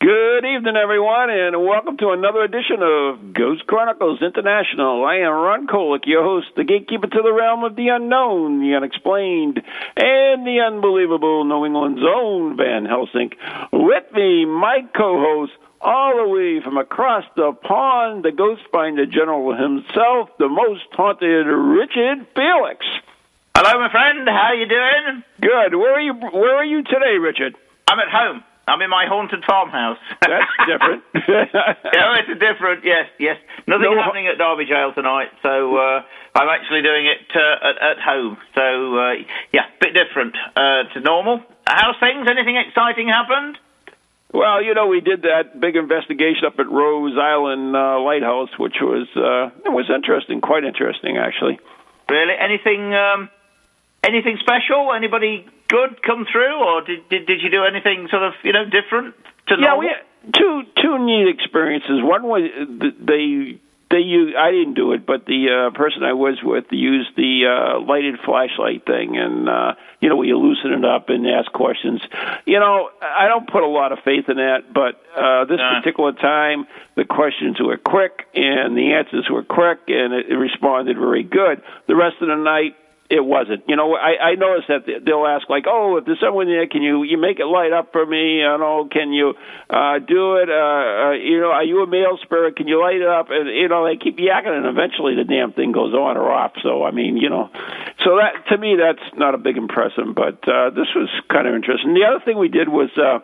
Good evening, everyone, and welcome to another edition of Ghost Chronicles International. I am Ron Kolick, your host, the gatekeeper to the realm of the unknown, the unexplained, and the unbelievable, New England's own Van Helsing. With me, my co-host, all the way from across the pond, the Ghost Finder General himself, the most haunted Richard Felix. Hello, my friend. How are you doing? Good. Where are you? Where are you today, Richard? I'm at home. I'm in my haunted farmhouse. That's different. yeah, it's a different. Yes, yes. Nothing No, happening at Derby Jail tonight, so uh, I'm actually doing it uh, at, at home. So uh, yeah, bit different uh, to normal. How's things? Anything exciting happened? Well, you know, we did that big investigation up at Rose Island uh, Lighthouse, which was uh, it was interesting, quite interesting, actually. Really? Anything? Um, anything special? Anybody good come through, or did, did did you do anything sort of you know different to Yeah, normal? we had two two neat experiences. One was they they used, I didn't do it, but the uh, person I was with used the uh, lighted flashlight thing, and uh, you know we loosen it up and ask questions. You know, I don't put a lot of faith in that, but uh, this Nah. particular time the questions were quick and the answers were quick, and it, it responded very good. The rest of the night it wasn't. You know, I, I noticed that they'll ask like, "Oh, if there's someone there, can you you make it light up for me? You know, can you uh, do it? Uh, uh, you know, are you a male spirit? Can you light it up?" And you know, they keep yakking, and eventually the damn thing goes on or off. So I mean, you know, so that to me that's not a big impression, but uh, this was kind of interesting. The other thing we did was. Uh,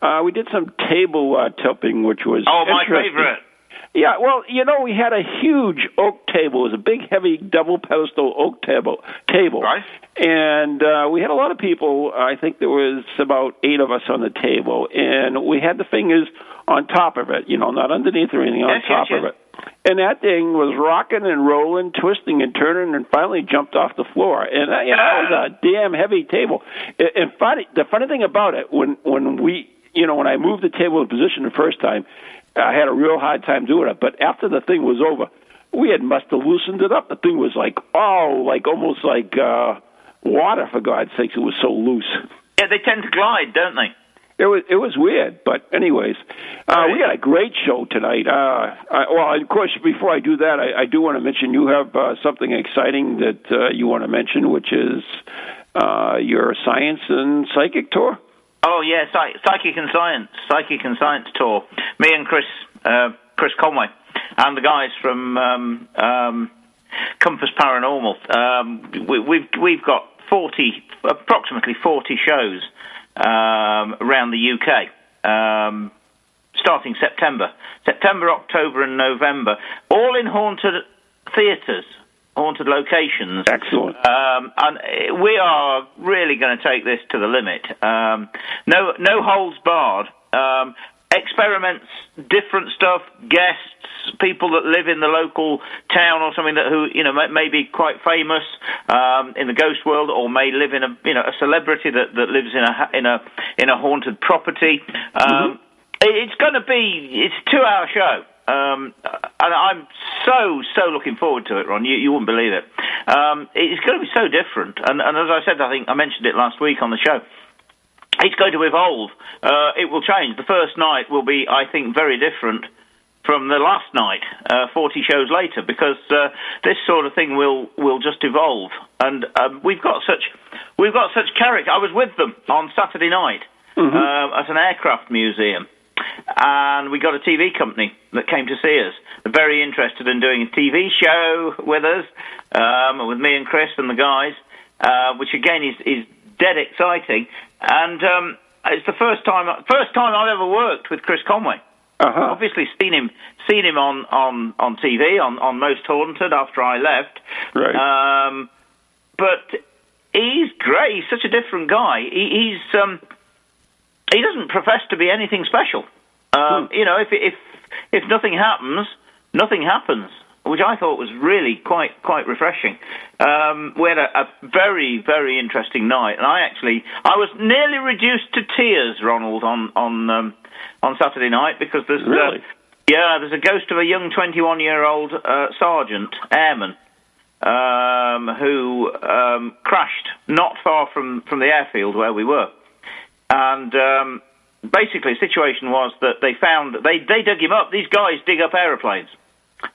uh, we did some table uh, tipping, which was oh, my favorite. Yeah, well, you know, we had a huge oak table. It was a big, heavy, double pedestal oak table. Table, Right. And uh, we had a lot of people. I think there was about eight of us on the table, and we had the fingers on top of it. You know, not underneath or anything, on Yes, yes, top yes. of it. And that thing was rocking and rolling, twisting and turning, and finally jumped off the floor. And uh, you know, it was a damn heavy table. And- And funny, the funny thing about it, when when we, you know, when I moved the table in position the first time, I had a real hard time doing it. But after the thing was over, we had must have loosened it up. The thing was like, oh, like almost like uh water for God's sakes. It was so loose. Yeah, they tend to glide, don't they? It was it was weird, but anyways, uh, we got a great show tonight. Uh, I, well, of course, before I do that, I, I do want to mention you have uh, something exciting that uh, you want to mention, which is uh, your science and psychic tour. Oh yeah, Psy- psychic and science, psychic and science tour. Me and Chris, uh, Chris Conway, and the guys from um, um, Compass Paranormal. Um, we, we've we've got forty, approximately forty shows um, around the UK. Um, starting September, September, October, and November, all in haunted theatres, haunted locations. Excellent. Um, and we are really going to take this to the limit. Um, no, no holds barred. Um, experiments, different stuff, guests, people that live in the local town or something that who you know may, may be quite famous um, in the ghost world, or may live in a you know a celebrity that, that lives in a in a in a haunted property. Um, it- It's going to be it's a two hour show. Um, and I'm so so looking forward to it, Ron. You, you wouldn't believe it. Um, it's going to be so different, and, and as I said, I think I mentioned it last week on the show. It's going to evolve. Uh, it will change. The first night will be, I think, very different from the last night, uh, 40 shows later, because uh, this sort of thing will will just evolve. And um, we've got such we've got such character. I was with them on Saturday night Mm-hmm. uh, at an aircraft museum, and we got a TV company that came to see us. They're very interested in doing a TV show with us, um, with me and Chris and the guys, uh, which again is is dead exciting. And um, it's the first time first time I've ever worked with Chris Conway Uh-huh. obviously seen him seen him on on on TV on on Most Haunted after I left. Right. Um, but he's great. He's such a different guy. He, he's um, he doesn't profess to be anything special. Um, You know, if if if nothing happens, nothing happens. Which I thought was really quite quite refreshing. Um, we had a, a very very interesting night, and I actually I was nearly reduced to tears, Ronald, on on um, on Saturday night because there's uh, yeah, there's a ghost of a young 21 year old uh, sergeant, airman, um, who um, crashed not far from, from the airfield where we were. And um, basically, the situation was that they found, they, they dug him up. These guys dig up aeroplanes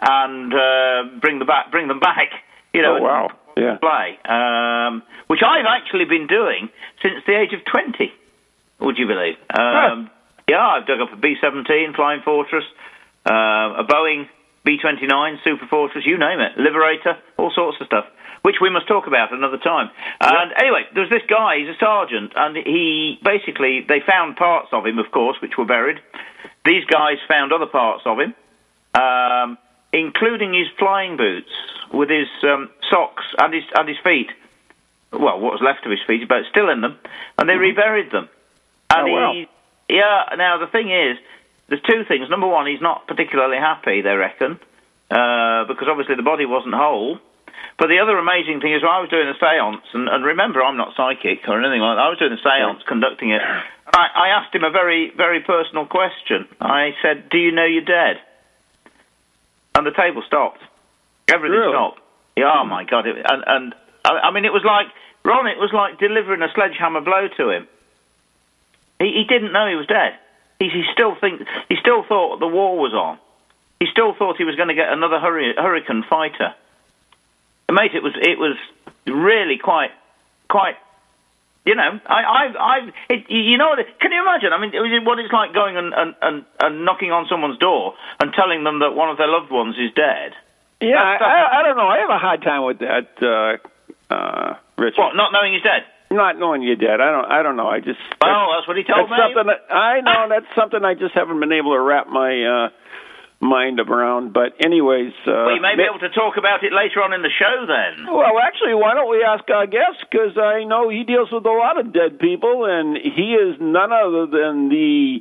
and uh, bring, them back, bring them back, you know, Oh, wow. Yeah. play, um, which I've actually been doing since the age of 20, would you believe? Um, Yeah, I've dug up a B 17 Flying Fortress, uh, a Boeing B 29 Super Fortress, you name it, Liberator, all sorts of stuff, which we must talk about another time. And anyway, there was this guy, he's a sergeant, and he basically, they found parts of him, of course, which were buried. These guys found other parts of him, um, including his flying boots with his um, socks and his, and his feet. Well, what was left of his feet, but still in them, and they reburied them. And Oh, wow. he, yeah. Now the thing is, there's two things. Number one, he's not particularly happy. They reckon uh, because obviously the body wasn't whole. But the other amazing thing is, I was doing a séance, and, and remember, I'm not psychic or anything like that. I was doing a séance, conducting it. And I, I asked him a very, very personal question. I said, "Do you know you're dead?" And the table stopped. Everything Really? stopped. Yeah, oh my god! It, and and I, I mean, it was like Ron. It was like delivering a sledgehammer blow to him. He, he didn't know he was dead. He, he still think he still thought the war was on. He still thought he was going to get another hurri- hurricane fighter. Mate, it was it was really quite quite. You know, I, I've, I've, it, you know, what- can you imagine? I mean, it- what it's like going and, and, and, and knocking on someone's door and telling them that one of their loved ones is dead. Yeah, I, That's- that's- I, I don't know. I have a hard time with that, uh, uh, Richard. What? Not knowing he's dead? Not knowing you're dead. I don't. I don't know. I just. Well, that's what he told that's me. something that I know. That's something I just haven't been able to wrap my uh, mind around. But anyways, uh, Well, you may be able to talk about it later on in the show then. Well, actually, why don't we ask our guest? Because I know he deals with a lot of dead people, and he is none other than the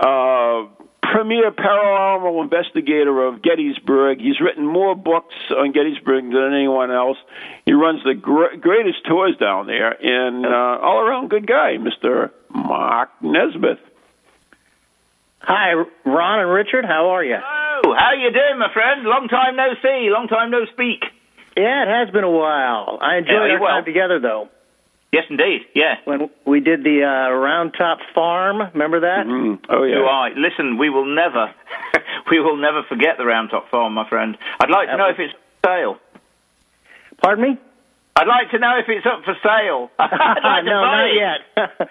uh, premier paranormal investigator of Gettysburg. He's written more books on Gettysburg than anyone else. He runs the gr- greatest tours down there, and uh, all around good guy, Mister Mark Nesbitt. Hi, Ron and Richard. How are you? Oh, how you doing, my friend? Long time no see, long time no speak. Yeah, it has been a while. I enjoyed Yeah, our well. time together, though. Yes, indeed. Yeah. When we did the uh, Round Top Farm, remember that? Mm. Oh Do yeah. I? Listen, we will never, we will never forget the Round Top Farm, my friend. I'd like to know was- if it's for sale. Pardon me? I'd like to know if it's up for sale. I'd like to no, not yet.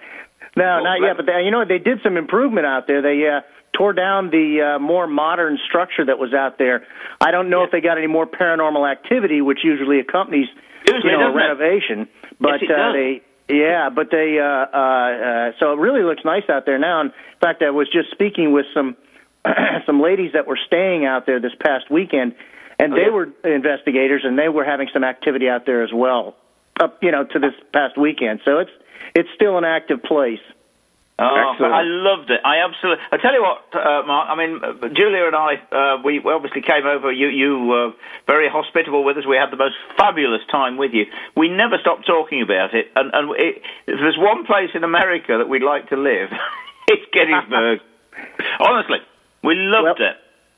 No, not yet. But they, you know, they did some improvement out there. They uh, tore down the uh, more modern structure that was out there. I don't know if they got any more paranormal activity, which usually accompanies Usually you know, a doesn't it? renovation. But it uh, they. Yeah, but they uh, uh, uh, so it really looks nice out there now. In fact, I was just speaking with some some ladies that were staying out there this past weekend, and Oh, they yeah. were investigators, and they were having some activity out there as well. Up, you know, to this past weekend. So it's it's still an active place. Oh, Excellent. I loved it. I absolutely. I tell you what, uh, Mark. I mean, uh, Julia and I, uh, we we obviously came over. You you were very hospitable with us. We had the most fabulous time with you. We never stopped talking about it. And and it, if there's one place in America that we'd like to live, it's Gettysburg. Honestly, we loved Well- it.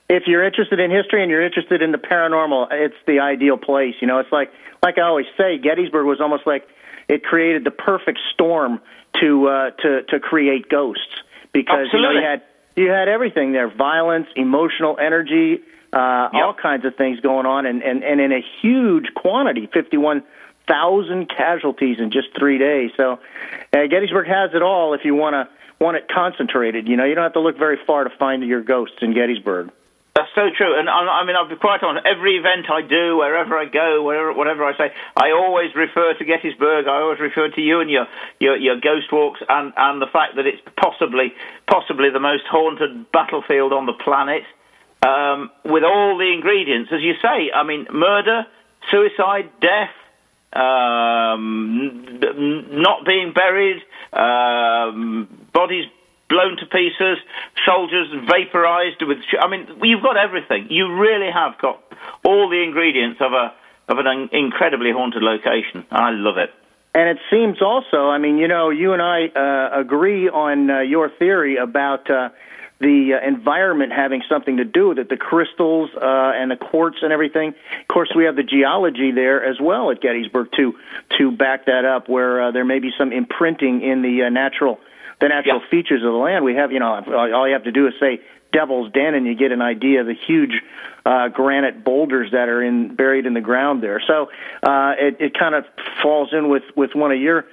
If you're interested in history and you're interested in the paranormal, it's the ideal place. You know, it's like like I always say, Gettysburg was almost like it created the perfect storm to uh, to to create ghosts because you know you had you had everything there: violence, emotional energy, uh, Yep. all kinds of things going on, and and, and in a huge quantity, fifty-one thousand casualties in just three days. So, uh, Gettysburg has it all. If you want to want it concentrated, you know, you don't have to look very far to find your ghosts in Gettysburg. That's so true, and I, I mean, I'll be quite honest. Every event I do, wherever I go, wherever, whatever I say, I always refer to Gettysburg. I always refer to you and your your, your ghost walks, and, and the fact that it's possibly possibly the most haunted battlefield on the planet, um, with all the ingredients, as you say. I mean, murder, suicide, death, um, not being buried, um, bodies blown to pieces, soldiers vaporized with. I mean, you've got everything. You really have got all the ingredients of a of an incredibly haunted location. I love it. And it seems also, I mean, you know, you and I uh, agree on uh, your theory about uh, the uh, environment having something to do with it, the crystals uh, and the quartz and everything. Of course, we have the geology there as well at Gettysburg to to back that up, where uh, there may be some imprinting in the uh, natural the natural Yeah. features of the land. We have, you know, all you have to do is say Devil's Den, and you get an idea of the huge uh, granite boulders that are in buried in the ground there. So uh, it, it kind of falls in with with one of your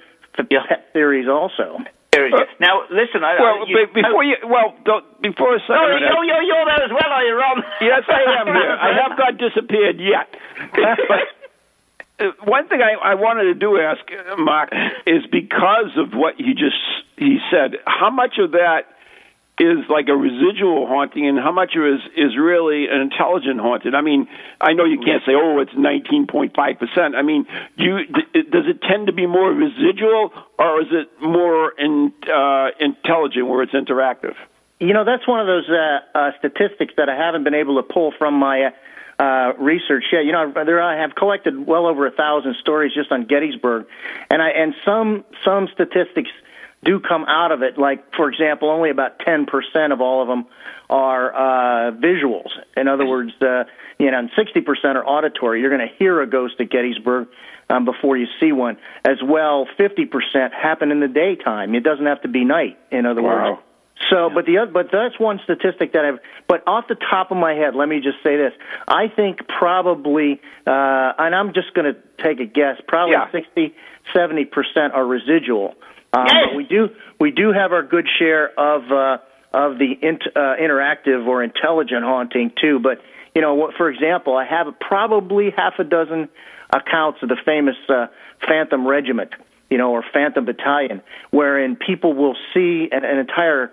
Yeah. pet theories also. Here it is. now, listen. I, Well, you, before you, well, don't, before a second. Oh, minute- you're, you're, you're there as well, are you, Ron? Yes, I am here. I have not disappeared yet. but uh, one thing I, I wanted to do ask uh, Mark is because of what you just he said. How much of that is like a residual haunting, and how much is is really an intelligent haunted? I mean, I know you can't say, oh, it's nineteen point five percent. I mean, do you, does it tend to be more residual, or is it more in, uh, intelligent, where it's interactive? You know, that's one of those uh, uh, statistics that I haven't been able to pull from my uh, research yet. You know, there I have collected well over a thousand stories just on Gettysburg, and I and some some statistics do come out of it. Like, for example, only about ten percent of all of them are uh, visuals. In other words, uh, you know, sixty percent are auditory. You're going to hear a ghost at Gettysburg. Um, before you see one, as well, 50% happen in the daytime. It doesn't have to be night. In other Wow. words, so, but the oth- but that's one statistic that I've. But off the top of my head, let me just say this: I think probably, uh, and I'm just going to take a guess, probably Yeah. sixty, seventy percent are residual. Um, Yes. But we do we do have our good share of uh, of the int, uh, interactive or intelligent haunting too. But you know, what, for example, I have probably half a dozen accounts of the famous uh, Phantom Regiment, you know, or Phantom Battalion, wherein people will see an, an entire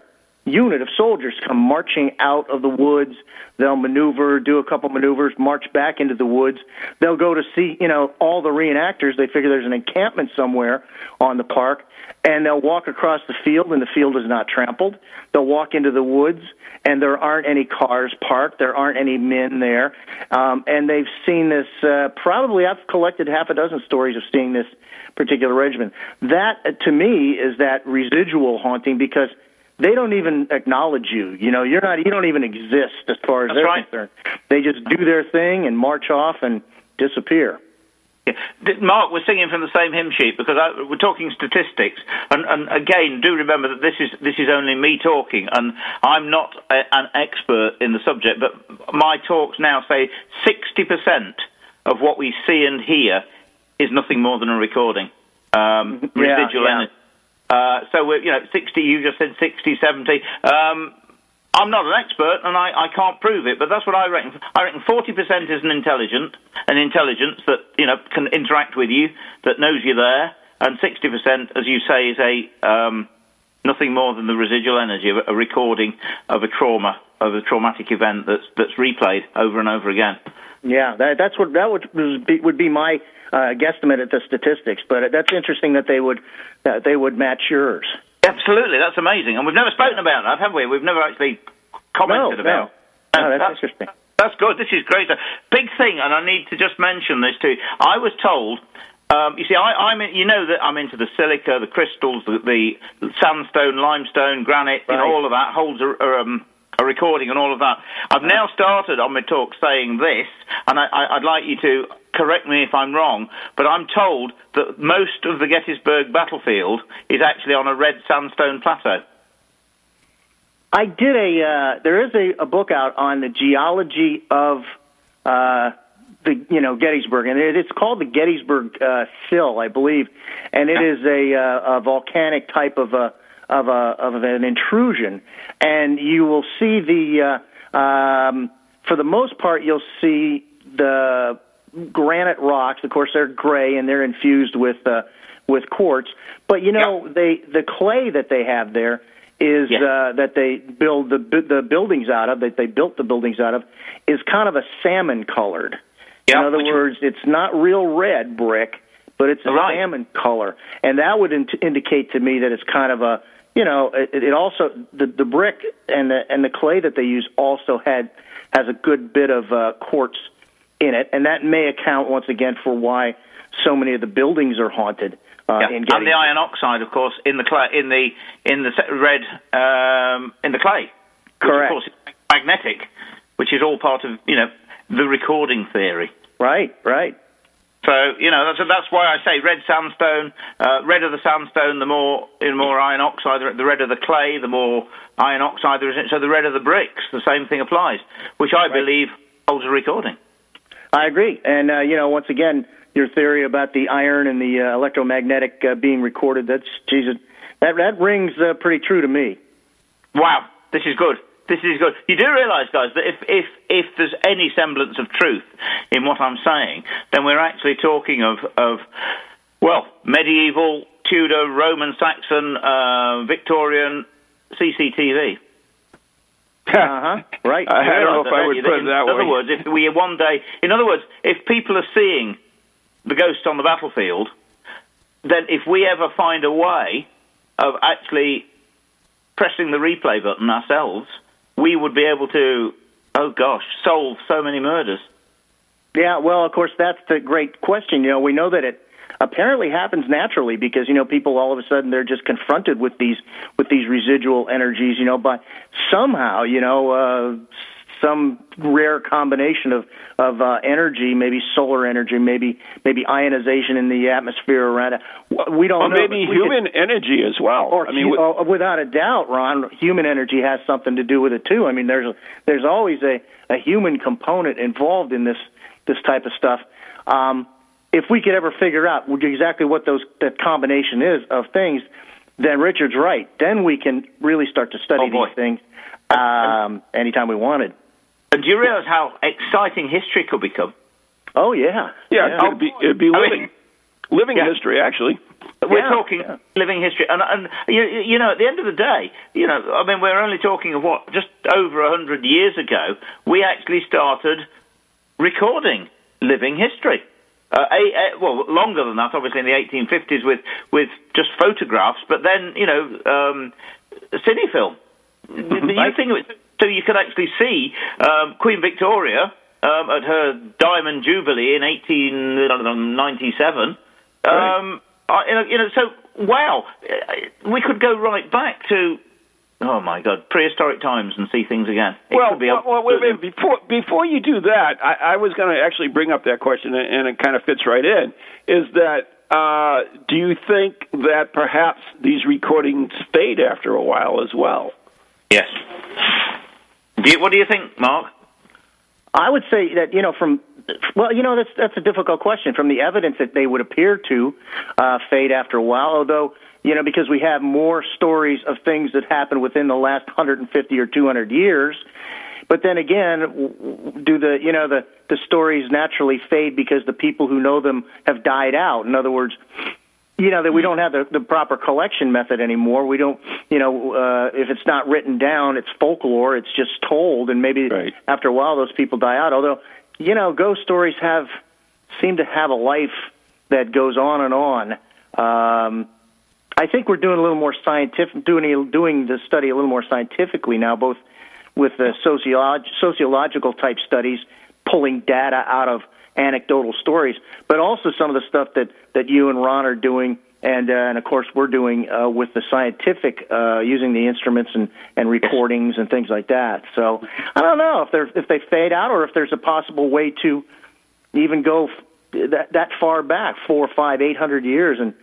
unit of soldiers come marching out of the woods. They'll maneuver, do a couple maneuvers, march back into the woods. They'll go to see, you know, all the reenactors. They figure there's an encampment somewhere on the park, and they'll walk across the field, and the field is not trampled. They'll walk into the woods, and there aren't any cars parked. There aren't any men there, um, and they've seen this. Uh, probably, I've collected half a dozen stories of seeing this particular regiment. That, uh, to me, is that residual haunting because they don't even acknowledge you. You know, you're not. You don't even exist as far as That's they're right. concerned. They just do their thing and march off and disappear. Yeah. Mark, we're singing from the same hymn sheet because I, we're talking statistics, and, and again, do remember that this is this is only me talking, and I'm not a, an expert in the subject. But my talks now say 60% of what we see and hear is nothing more than a recording, um, Yeah, residual yeah. energy. Uh, so we're, you know, 60. You just said 60, 70. Um, I'm not an expert, and I, I can't prove it, but that's what I reckon. I reckon 40% is an intelligent, an intelligence that you know can interact with you, that knows you're there, and 60%, as you say, is a um, nothing more than the residual energy of a recording of a trauma, of a traumatic event that's that's replayed over and over again. Yeah, that, that's what that would be, would be my uh, guesstimate at the statistics. But that's interesting that they would that they would match yours. Absolutely, that's amazing, and we've never spoken about that, have we? We've never actually commented No, about. no. No, And that's interesting. That's good. This is great. Big thing, and I need to just mention this too. I was told. Um, you see, I, I'm in, you know that I'm into the silica, the crystals, the, the sandstone, limestone, granite, you know, all of that holds a, um, a recording and all of that. I've now started on my talk saying this, and I, I, I'd like you to correct me if I'm wrong, but I'm told that most of the Gettysburg battlefield is actually on a red sandstone plateau. I did a. Uh, there is a, a book out on the geology of uh, the you know Gettysburg, and it, it's called the Gettysburg uh, Sill, I believe, and it is a, uh, a volcanic type of a of a of an intrusion, and you will see the. Uh, um, for the most part, you'll see the granite rocks. Of course, they're gray and they're infused with uh, with quartz. But you know, yep. they the clay that they have there is uh, that they build the the buildings out of that they built the buildings out of is kind of a salmon colored. Yep. In other words, it's not real red brick, but it's a right. salmon color, and that would in- indicate to me that it's kind of a you know it, it also the the brick and the and the clay that they use also had has a good bit of uh, quartz in it, and that may account once again for why so many of the buildings are haunted. Uh, yeah. and the iron oxide, of course, in the clay, in the in the red um, in the clay. Correct. Which, of course, magnetic, which is all part of you know the recording theory. Right. Right. So you know that's that's why I say red sandstone. Uh, red of the sandstone, the more in more iron oxide. The redder the clay, the more iron oxide there is. So the redder the bricks, the same thing applies, which I right. believe holds a recording. I agree, and uh, you know once again your theory about the iron and the uh, electromagnetic uh, being recorded. That's Jesus. That that rings uh, pretty true to me. Wow, this is good. This is good. You do realise, guys, that if if if there's any semblance of truth in what I'm saying, then we're actually talking of of well medieval, Tudor, Roman, Saxon, uh, Victorian CCTV. Uh huh. Right. I, I don't know if I would put it that way. In other words, if we one day, in other words, if people are seeing the ghost on the battlefield, then if we ever find a way of actually pressing the replay button ourselves, we would be able to, oh gosh, solve so many murders. Yeah, well, of course, that's the great question. You know, we know that it apparently happens naturally because you know people all of a sudden they're just confronted with these with these residual energies. You know, but somehow, you know, uh, some rare combination of of uh, energy, maybe solar energy, maybe maybe ionization in the atmosphere around it. We don't or know. maybe human could, energy as well. Or I mean, uh, without a doubt, Ron, human energy has something to do with it too. I mean, there's a, there's always a a human component involved in this this type of stuff. Um, if we could ever figure out exactly what those that combination is of things, then Richard's right. Then we can really start to study oh these things um, anytime we wanted. And do you realize how exciting history could become? Oh yeah, yeah. yeah. It'd be, it'd be living, mean, living yeah. history actually. We're yeah, talking yeah. living history, and, and you, you know, at the end of the day, you know, I mean, we're only talking of what just over a hundred years ago. We actually started recording living history. Uh, a, a, well, longer than that, obviously in the 1850s with with just photographs, but then you know, um, cine film. Mm-hmm. You think it was so you could actually see um, Queen Victoria um, at her Diamond Jubilee in 1897. Right. Um, you, know, you know, so wow, we could go right back to Oh my God, prehistoric times and see things again. It well, well, well wait, wait, before before you do that, I, I was going to actually bring up that question, and it kind of fits right in. Is that uh, do you think that perhaps these recordings fade after a while as well? Yes. Do you, what do you think, Mark? I would say that you know from well, you know that's that's a difficult question. From the evidence that they would appear to uh, fade after a while, although you know because we have more stories of things that happened within the last 150 or 200 years. But then again, do the you know the the stories naturally fade because the people who know them have died out? In other words, you know that we don't have the, the proper collection method anymore. We don't, you know, uh, if it's not written down, it's folklore. It's just told, and maybe right. after a while, those people die out. Although, you know, ghost stories have seem to have a life that goes on and on. Um, I think we're doing a little more scientific, doing doing the study a little more scientifically now, both with the sociolog- sociological type studies, pulling data out of anecdotal stories, but also some of the stuff that that you and Ron are doing, and uh, and of course we're doing uh, with the scientific uh, using the instruments and and recordings and things like that. So I don't know if they if they fade out or if there's a possible way to even go that that far back, four, five, eight hundred years, and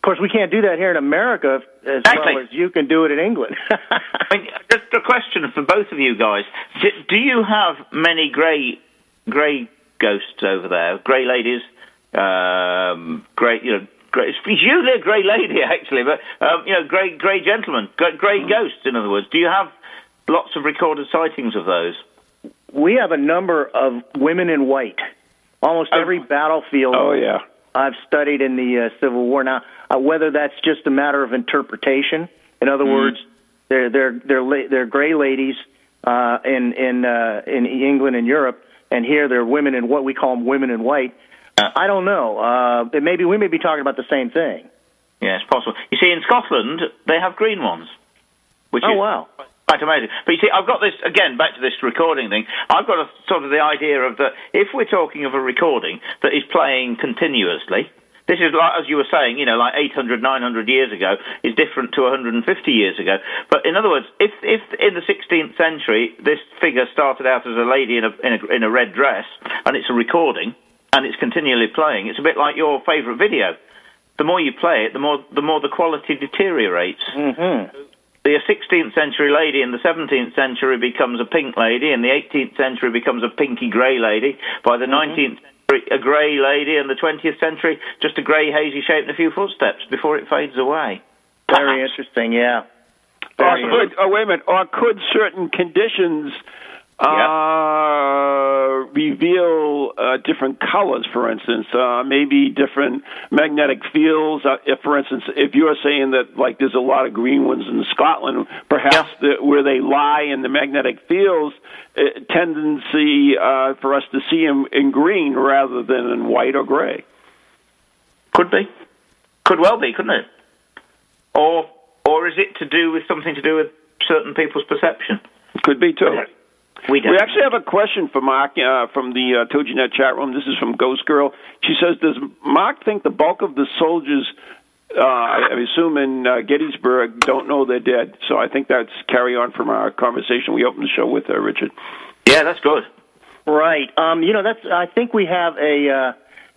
Of course, we can't do that here in America as Exactly. well as you can do it in England. I mean, just a question for both of you guys: Do, do you have many grey grey ghosts over there? Grey ladies, um, grey, you know. Grey, it's usually a grey lady, actually, but um, you know, grey grey gentlemen, grey, grey ghosts. In other words, do you have lots of recorded sightings of those? we have a number of women in white. Almost Oh. every battlefield Oh yeah. I've studied in the uh, Civil War. Now, uh, whether that's just a matter of interpretation, in other Mm-hmm. words, they're they're they're la- they're gray ladies uh, in in uh, in England and Europe, and here they're women in what we call them women in white. Uh. I don't know. Uh, it maybe we may be talking about the same thing. Yeah, it's possible. You see, in Scotland, they have green ones. Which Oh is wow! Quite amazing. But you see, I've got this again back to this recording thing. I've got a sort of the idea of that if we're talking of a recording that is playing continuously. This is like, as you were saying, you know, like 800, 900 years ago is different to 150 years ago. But in other words, if, if in the 16th century this figure started out as a lady in a, in a, in a red dress and it's a recording and it's continually playing, it's a bit like your favourite video. The more you play it, the more, the more the quality deteriorates Mm-hmm. The 16th century lady in the 17th century becomes a pink lady, and the 18th century becomes a pinky grey lady. By the mm-hmm. 19th century, a grey lady, and the 20th century, just a grey hazy shape and a few footsteps before it fades away. Very Perhaps. interesting. Yeah. Or Very could, oh, wait a minute. Or could certain conditions uh, reveal uh, different colors? For instance, uh, maybe different magnetic fields. Uh, if, for instance, if you're saying that like there's a lot of green ones in Scotland, perhaps the, where they lie in the magnetic fields, uh, tendency uh, for us to see them in green rather than in white or gray. Could be. Could well be, couldn't it? Or, or is it to do with something to do with certain people's perception? Could be too. We. We actually have a question from Mark uh, from the uh, TogiNet chat room. This is from Ghost Girl. She says, "Does Mark think the bulk of the soldiers, uh, I I assume in uh, Gettysburg, don't know they're dead?" So I think that's carry on from our conversation we opened the show with, uh, Richard. yeah, that's good. Right. Um, you know, that's. I think we have a uh,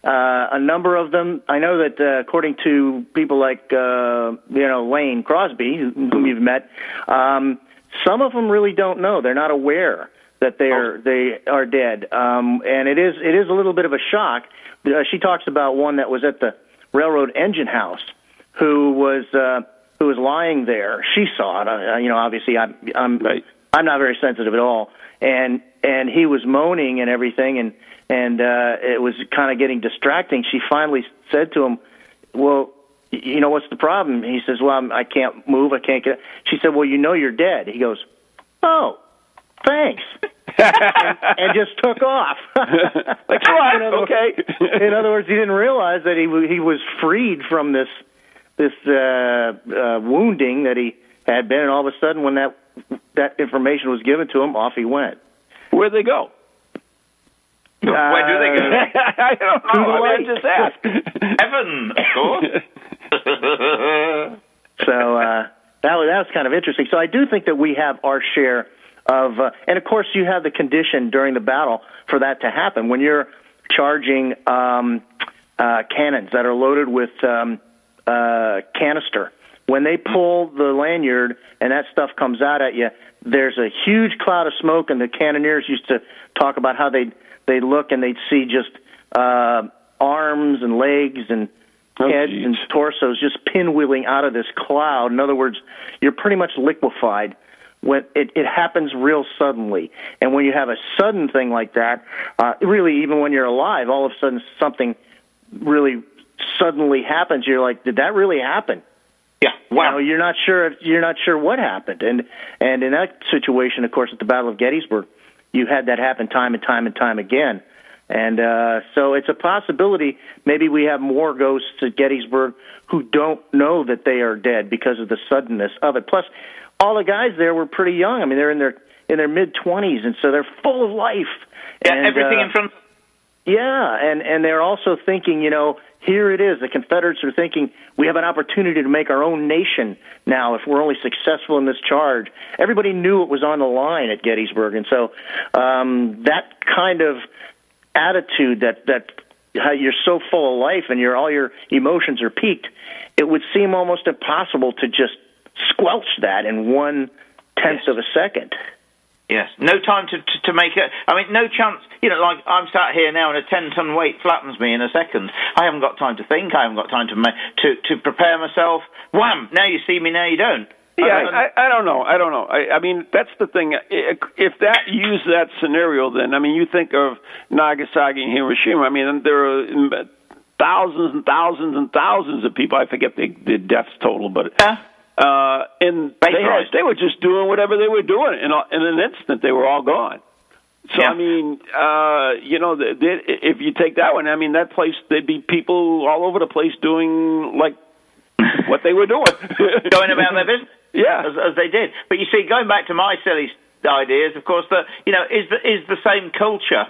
uh, a number of them. I know that uh, according to people like uh, you know Lane Crosby, whom you've met, um, some of them really don't know. They're not aware that they're they are dead, um, and it is it is a little bit of a shock. Uh, she talks about one that was at the railroad engine house, who was uh, who was lying there. She saw it. Uh, you know, obviously, I'm I'm Right. I'm not very sensitive at all, and and he was moaning and everything, and and uh, it was kind of getting distracting. She finally said to him, "Well, you know what's the problem?" He says, "Well, I'm, I can't move. I can't get." She said, "Well, you know you're dead." He goes, "Oh, thanks," and, and just took off. Like, what? In other- Okay. in other words, he didn't realize that he w- he was freed from this this uh, uh, wounding that he had been, and all of a sudden, when that that information was given to him, off he went. Where'd they go? Where do they go? I don't know. I mean, I just asked. Heaven, of course. So uh, that was that was kind of interesting. So I do think that we have our share of, uh, and of course, you have the condition during the battle for that to happen when you're charging um, uh, cannons that are loaded with um, uh, canister. When they pull the lanyard and that stuff comes out at you, there's a huge cloud of smoke, and the cannoneers used to talk about how they they look and they'd see just uh, arms and legs and Oh, heads geez. and torsos just pinwheeling out of this cloud. In other words, you're pretty much liquefied when it, it happens real suddenly. And when you have a sudden thing like that, uh, really, even when you're alive, all of a sudden something really suddenly happens. You're like, did that really happen? yeah, You wow. know, you're not sure. If, you're not sure what happened. And and in that situation, of course, at the Battle of Gettysburg, you had that happen time and time and time again. And uh, so it's a possibility. Maybe we have more ghosts at Gettysburg who don't know that they are dead because of the suddenness of it. Plus, all the guys there were pretty young. I mean, they're in their in their mid twenties, and so they're full of life. Yeah, and, everything uh, in front. yeah, and and they're also thinking, you know, here it is. The Confederates are thinking we have an opportunity to make our own nation now if we're only successful in this charge. Everybody knew it was on the line at Gettysburg, and so um, that kind of attitude that that how you're so full of life and your all your emotions are peaked, it would seem almost impossible to just squelch that in one tenth Yes. of a second. Yes, no time to, to to make it. I mean, no chance. You know, like I'm sat here now, and a ten ton weight flattens me in a second. I haven't got time to think. I haven't got time to ma- to to prepare myself. Wham! Now you see me. Now you don't. Yeah, Uh, I, I, I don't know. I don't know. I, I mean, that's the thing. If that use that scenario, then I mean, you think of Nagasaki and Hiroshima. I mean, there are thousands and thousands and thousands of people. I forget the, the deaths total, but Yeah. uh, and they had, they were just doing whatever they were doing. In, in an instant, they were all gone. So Yeah. I mean, uh, you know, the, the, if you take that one, I mean, that place there'd be people all over the place doing like what they were doing, going about their business. Yeah. as, as they did. But you see, going back to my silly ideas, of course, that you know is the, is the same culture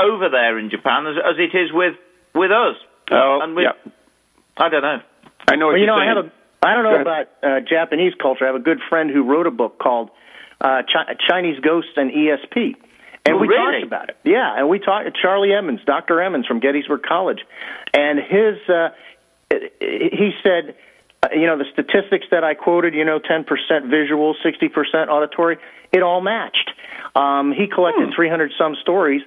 over there in Japan as, as it is with with us. Oh, and with, yeah. I don't know. I know what Well, you you're know, I have a. I don't know about uh, Japanese culture. I have a good friend who wrote a book called uh, Chi- Chinese Ghosts and ESP, and Oh, we really? talked about it. Yeah, and we talked. Charlie Emmons, Dr. Emmons from Gettysburg College, and his. Uh, he said, uh, you know, the statistics that I quoted, you know, 10% visual, 60% auditory, it all matched. Um, he collected 300 some stories,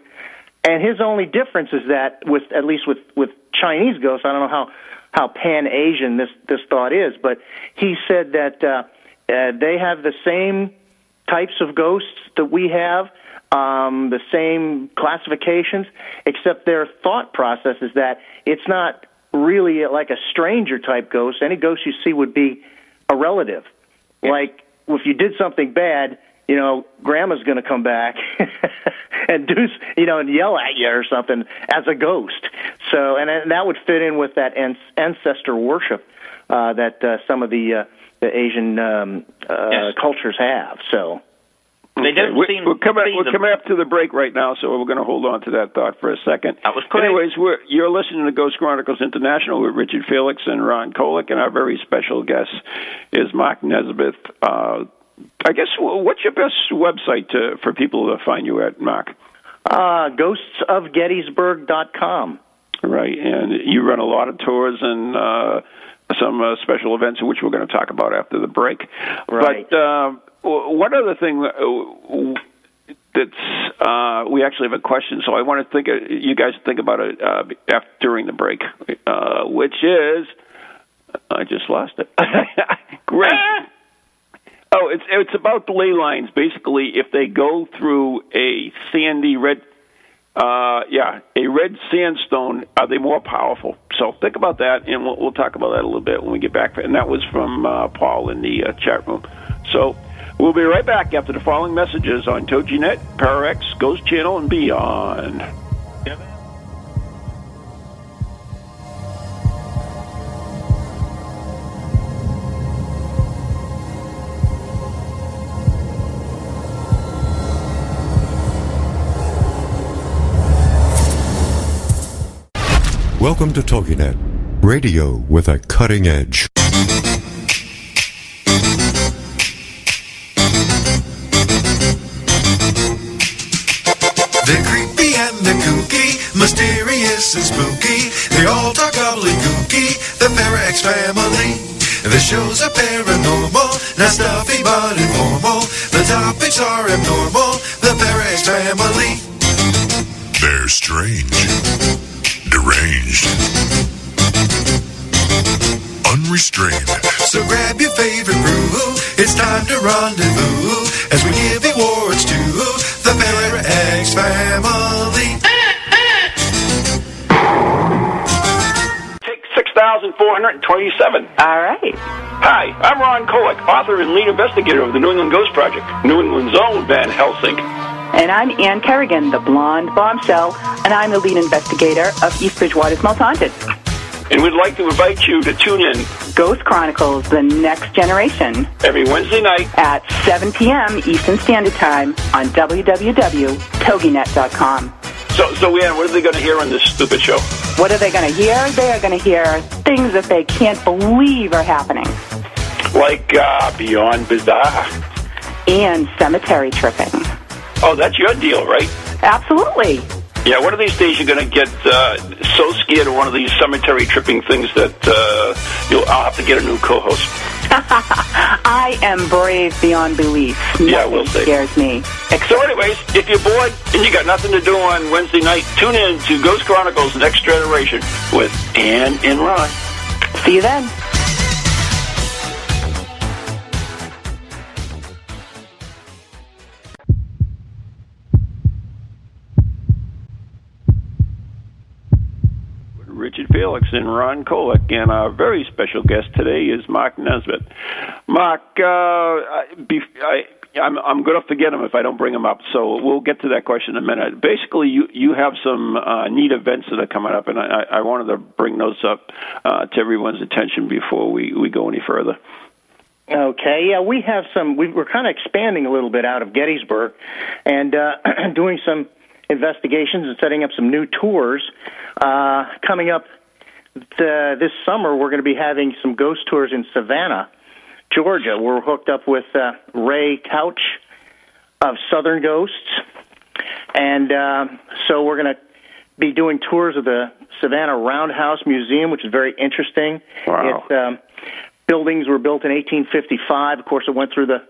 and his only difference is that with at least with with Chinese ghosts, I don't know how how pan Asian this this thought is, but he said that uh, uh, they have the same types of ghosts that we have, um, the same classifications, except their thought process is that it's not really like a stranger type ghost. Any ghost you see would be a relative. Like if you did something bad, you know, grandma's going to come back and do, you know, and yell at you or something as a ghost. So, and, and that would fit in with that an- ancestor worship uh, that uh, some of the uh, the Asian um, uh, Yes. cultures have. So, They don't we're, seem we're coming, to see we're them. coming up to the break right now, so we're going to hold on to that thought for a second. That was quick. Anyways, we're, you're listening to Ghost Chronicles International with Richard Felix and Ron Kolick, and our very special guest is Mark Nesbitt. Uh, I guess, what's your best website to, for people to find you at, Mark? uh, ghostsofgettysburg.com. Right, and you run a lot of tours and uh, some uh, special events, which we're going to talk about after the break. Right. But uh, w- one other thing uh, that's uh, we actually have a question, so I want to think uh, you guys think about it uh, after, during the break, uh, which is I just lost it. Great. Oh, it's it's about the ley lines. Basically, if they go through a sandy red, uh, yeah, a red sandstone, are they more powerful? So think about that, and we'll, we'll talk about that a little bit when we get back. And that was from uh, Paul in the uh, chat room. So we'll be right back after the following messages on TogiNet, Pararex, Ghost Channel, and beyond. Welcome to TogiNet, radio with a cutting edge. And spooky. They all talk gobbledygooky, the Parax family. The shows are paranormal, not stuffy author and lead investigator of the New England Ghost Project, New England's own Van Helsing. And I'm Ann Kerrigan, the blonde bombshell, and I'm the lead investigator of East Bridgewater's Most Haunted. And we'd like to invite you to tune in Ghost Chronicles, the next generation, every Wednesday night at 7 p.m. Eastern Standard Time on www.toginet.com. So, so Ann, what are they going to hear on this stupid show? What are they going to hear? They are going to hear things that they can't believe are happening. Like uh, Beyond Bizarre. And cemetery tripping. Oh, that's your deal, right? Absolutely. Yeah, one of these days you're going to get uh, so scared of one of these cemetery tripping things that uh, you'll, I'll have to get a new co-host. I am brave beyond belief. Yeah, we'll see. scares me. So, anyways, if you're bored and you got nothing to do on Wednesday night, tune in to Ghost Chronicles: Next Generation with Ann and Ron. See you then. Felix and Ron Kolek, and our very special guest today is Mark Nesbitt. Mark, uh, I, I, I'm, I'm going to forget him if I don't bring him up, so we'll get to that question in a minute. Basically, you you have some uh, neat events that are coming up, and I, I wanted to bring those up uh, to everyone's attention before we, we go any further. Okay, yeah, we have some. We, we're kind of expanding a little bit out of Gettysburg, and uh, doing some investigations and setting up some new tours. Uh, coming up the, this summer, we're going to be having some ghost tours in Savannah, Georgia. We're hooked up with uh, Ray Couch of Southern Ghosts, and uh, so we're going to be doing tours of the Savannah Roundhouse Museum, which is very interesting. Wow. It's um, buildings were built in 1855. Of course, it went through the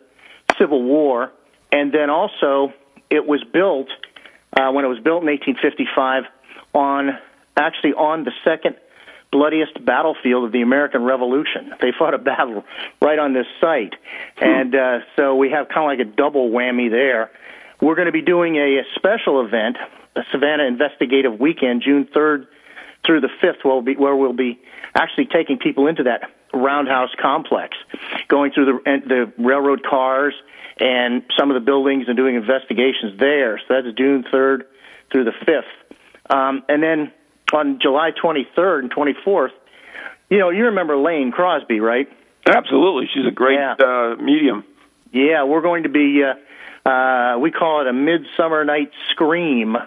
Civil War, and then also it was built uh, when it was built in 1855 on actually on the second bloodiest battlefield of the American Revolution. They fought a battle right on this site, and uh, so we have kind of like a double whammy there. We're going to be doing a, a special event, a Savannah Investigative Weekend, June 3rd through the 5th, where we'll be, where we'll be actually taking people into that roundhouse complex, going through the the railroad cars and some of the buildings and doing investigations there. So that's June 3rd through the 5th. Um, and then on July 23rd and 24th, you know, you remember Laine Crosby, right? Absolutely, she's a great Yeah. uh, medium. Yeah, we're going to be. Uh, uh, we call it a midsummer night scream uh,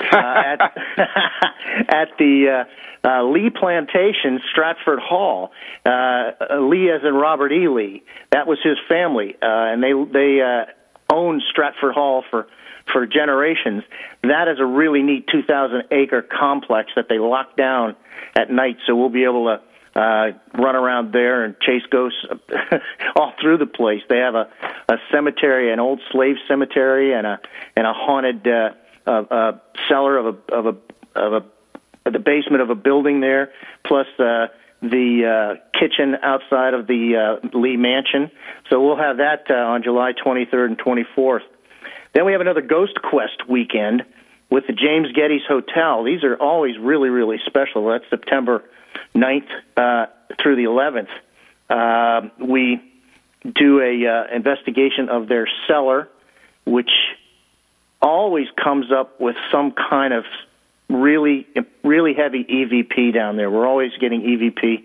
at at the uh, uh, Lee Plantation, Stratford Hall. Uh, uh, Lee, as in Robert E. Lee, that was his family, uh, and they they uh, owned Stratford Hall for for generations. That is a really neat 2,000 acre complex that they lock down at night, so we'll be able to uh, run around there and chase ghosts all through the place. They have a, a cemetery, an old slave cemetery, and a and a haunted uh, uh, uh, cellar of a of a of a the basement of a building there, plus uh, the uh, kitchen outside of the uh, Lee Mansion. So we'll have that uh, on July 23rd and 24th. Then we have another Ghost Quest weekend with the James Gettys Hotel. These are always really, really special. That's September 9th uh, through the 11th. Uh, we do a uh, investigation of their cellar, which always comes up with some kind of really, really heavy EVP down there. We're always getting EVP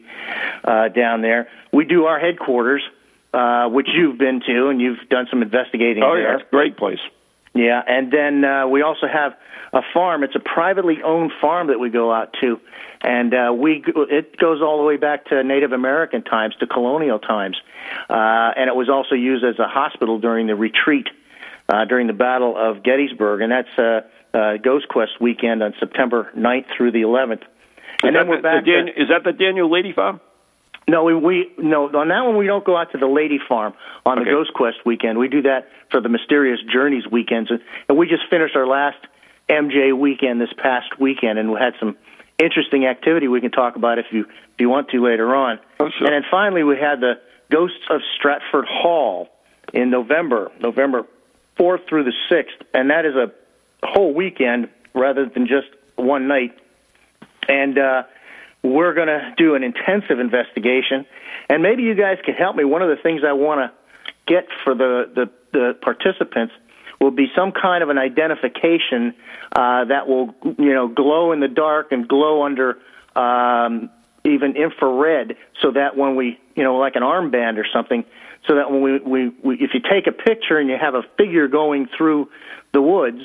uh, down there. We do our headquarters, uh, which you've been to, and you've done some investigating Oh there. yeah, great place. Yeah, and then uh, we also have a farm. It's a privately owned farm that we go out to, and uh, we it goes all the way back to Native American times, to colonial times, uh, and it was also used as a hospital during the retreat uh, during the Battle of Gettysburg, and that's uh, uh, Ghost Quest weekend on September 9th through the 11th. And then we're the, back. the to- is that the Daniel Lady Farm? No, we, we no on that one we don't go out to the Lady Farm on Okay. the Ghost Quest weekend. We do that for the Mysterious Journeys weekends, and, we just finished our last MJ weekend this past weekend, and we had some interesting activity we can talk about if you if you want to later on. Oh, sure. And then finally we had the Ghosts of Stratford Hall in November, November fourth through the sixth, and that is a whole weekend rather than just one night. And uh, we're going to do an intensive investigation. And maybe you guys can help me. One of the things I want to get for the, the, the participants will be some kind of an identification uh, that will, you know, glow in the dark and glow under um, even infrared, so that when we, you know, like an armband or something, so that when we, we, we if you take a picture and you have a figure going through the woods,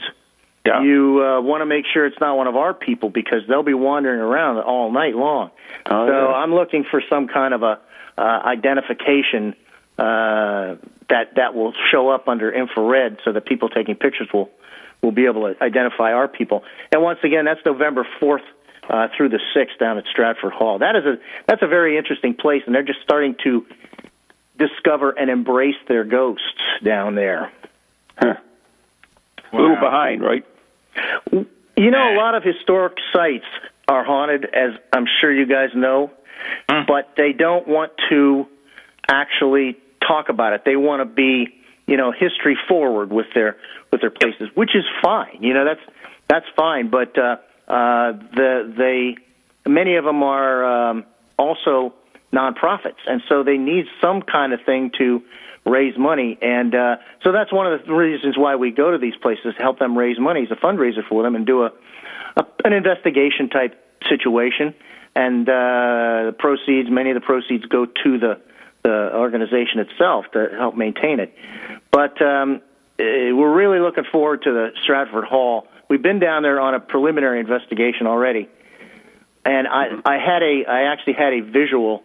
Yeah. you uh, want to make sure it's not one of our people because they'll be wandering around all night long. Oh, so yeah. I'm looking for some kind of a uh, identification uh, that that will show up under infrared, so that people taking pictures will we'll be able to identify our people. And once again, that's November 4th uh, through the 6th down at Stratford Hall. That is a that's a very interesting place, and they're just starting to discover and embrace their ghosts down there. Huh. A little behind, right? You know, a lot of historic sites are haunted, as I'm sure you guys know, but they don't want to actually talk about it. They want to be, you know, history forward with their with their places, which is fine. You know, that's that's fine. But uh, uh, the they many of them are um, also nonprofits, and so they need some kind of thing to raise money. And uh, so that's one of the reasons why we go to these places to help them raise money as a fundraiser for them and do a, a an investigation type situation. And uh, the proceeds, many of the proceeds go to the the organization itself to help maintain it. But um, eh, we're really looking forward to the Stratford Hall. We've been down there on a preliminary investigation already, and I, I had a, I actually had a visual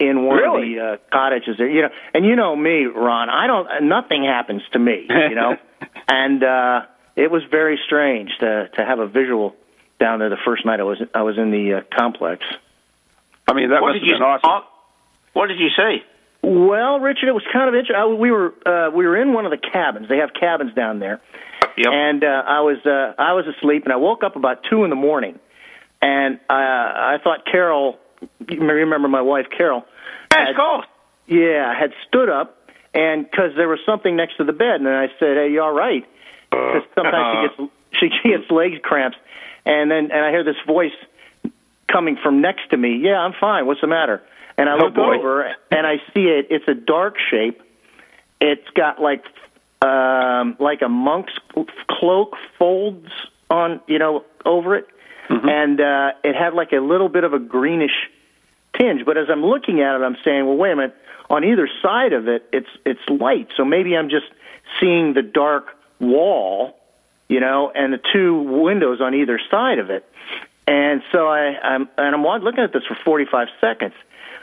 in one Really? of the uh, cottages there. You know, and you know me, Ron. I don't. Nothing happens to me. You know, and uh, it was very strange to to have a visual down there the first night I was I was in the uh, complex. I mean, that what must did have you been awesome. What did you see? Well, Richard, it was kind of interesting. We were uh, we were in one of the cabins. They have cabins down there, Yep. and uh, I was uh, I was asleep, and I woke up about two in the morning, and uh, I thought Carol, you remember my wife Carol, Yes, had- of course. yeah, had stood up, and because there was something next to the bed, and I said, "Hey, you all right?" Because sometimes she gets she, gets leg cramps, and then and I hear this voice coming from next to me. Yeah, I'm fine. What's the matter? And I Oh, look boy. over, and I see it. It's a dark shape. It's got like um like a monk's cloak folds on you know over it, and uh, it had like a little bit of a greenish tinge. But as I'm looking at it, I'm saying, well, wait a minute. On either side of it, it's it's light. So maybe I'm just seeing the dark wall, you know, and the two windows on either side of it. And so I, I'm and I'm looking at this for 45 seconds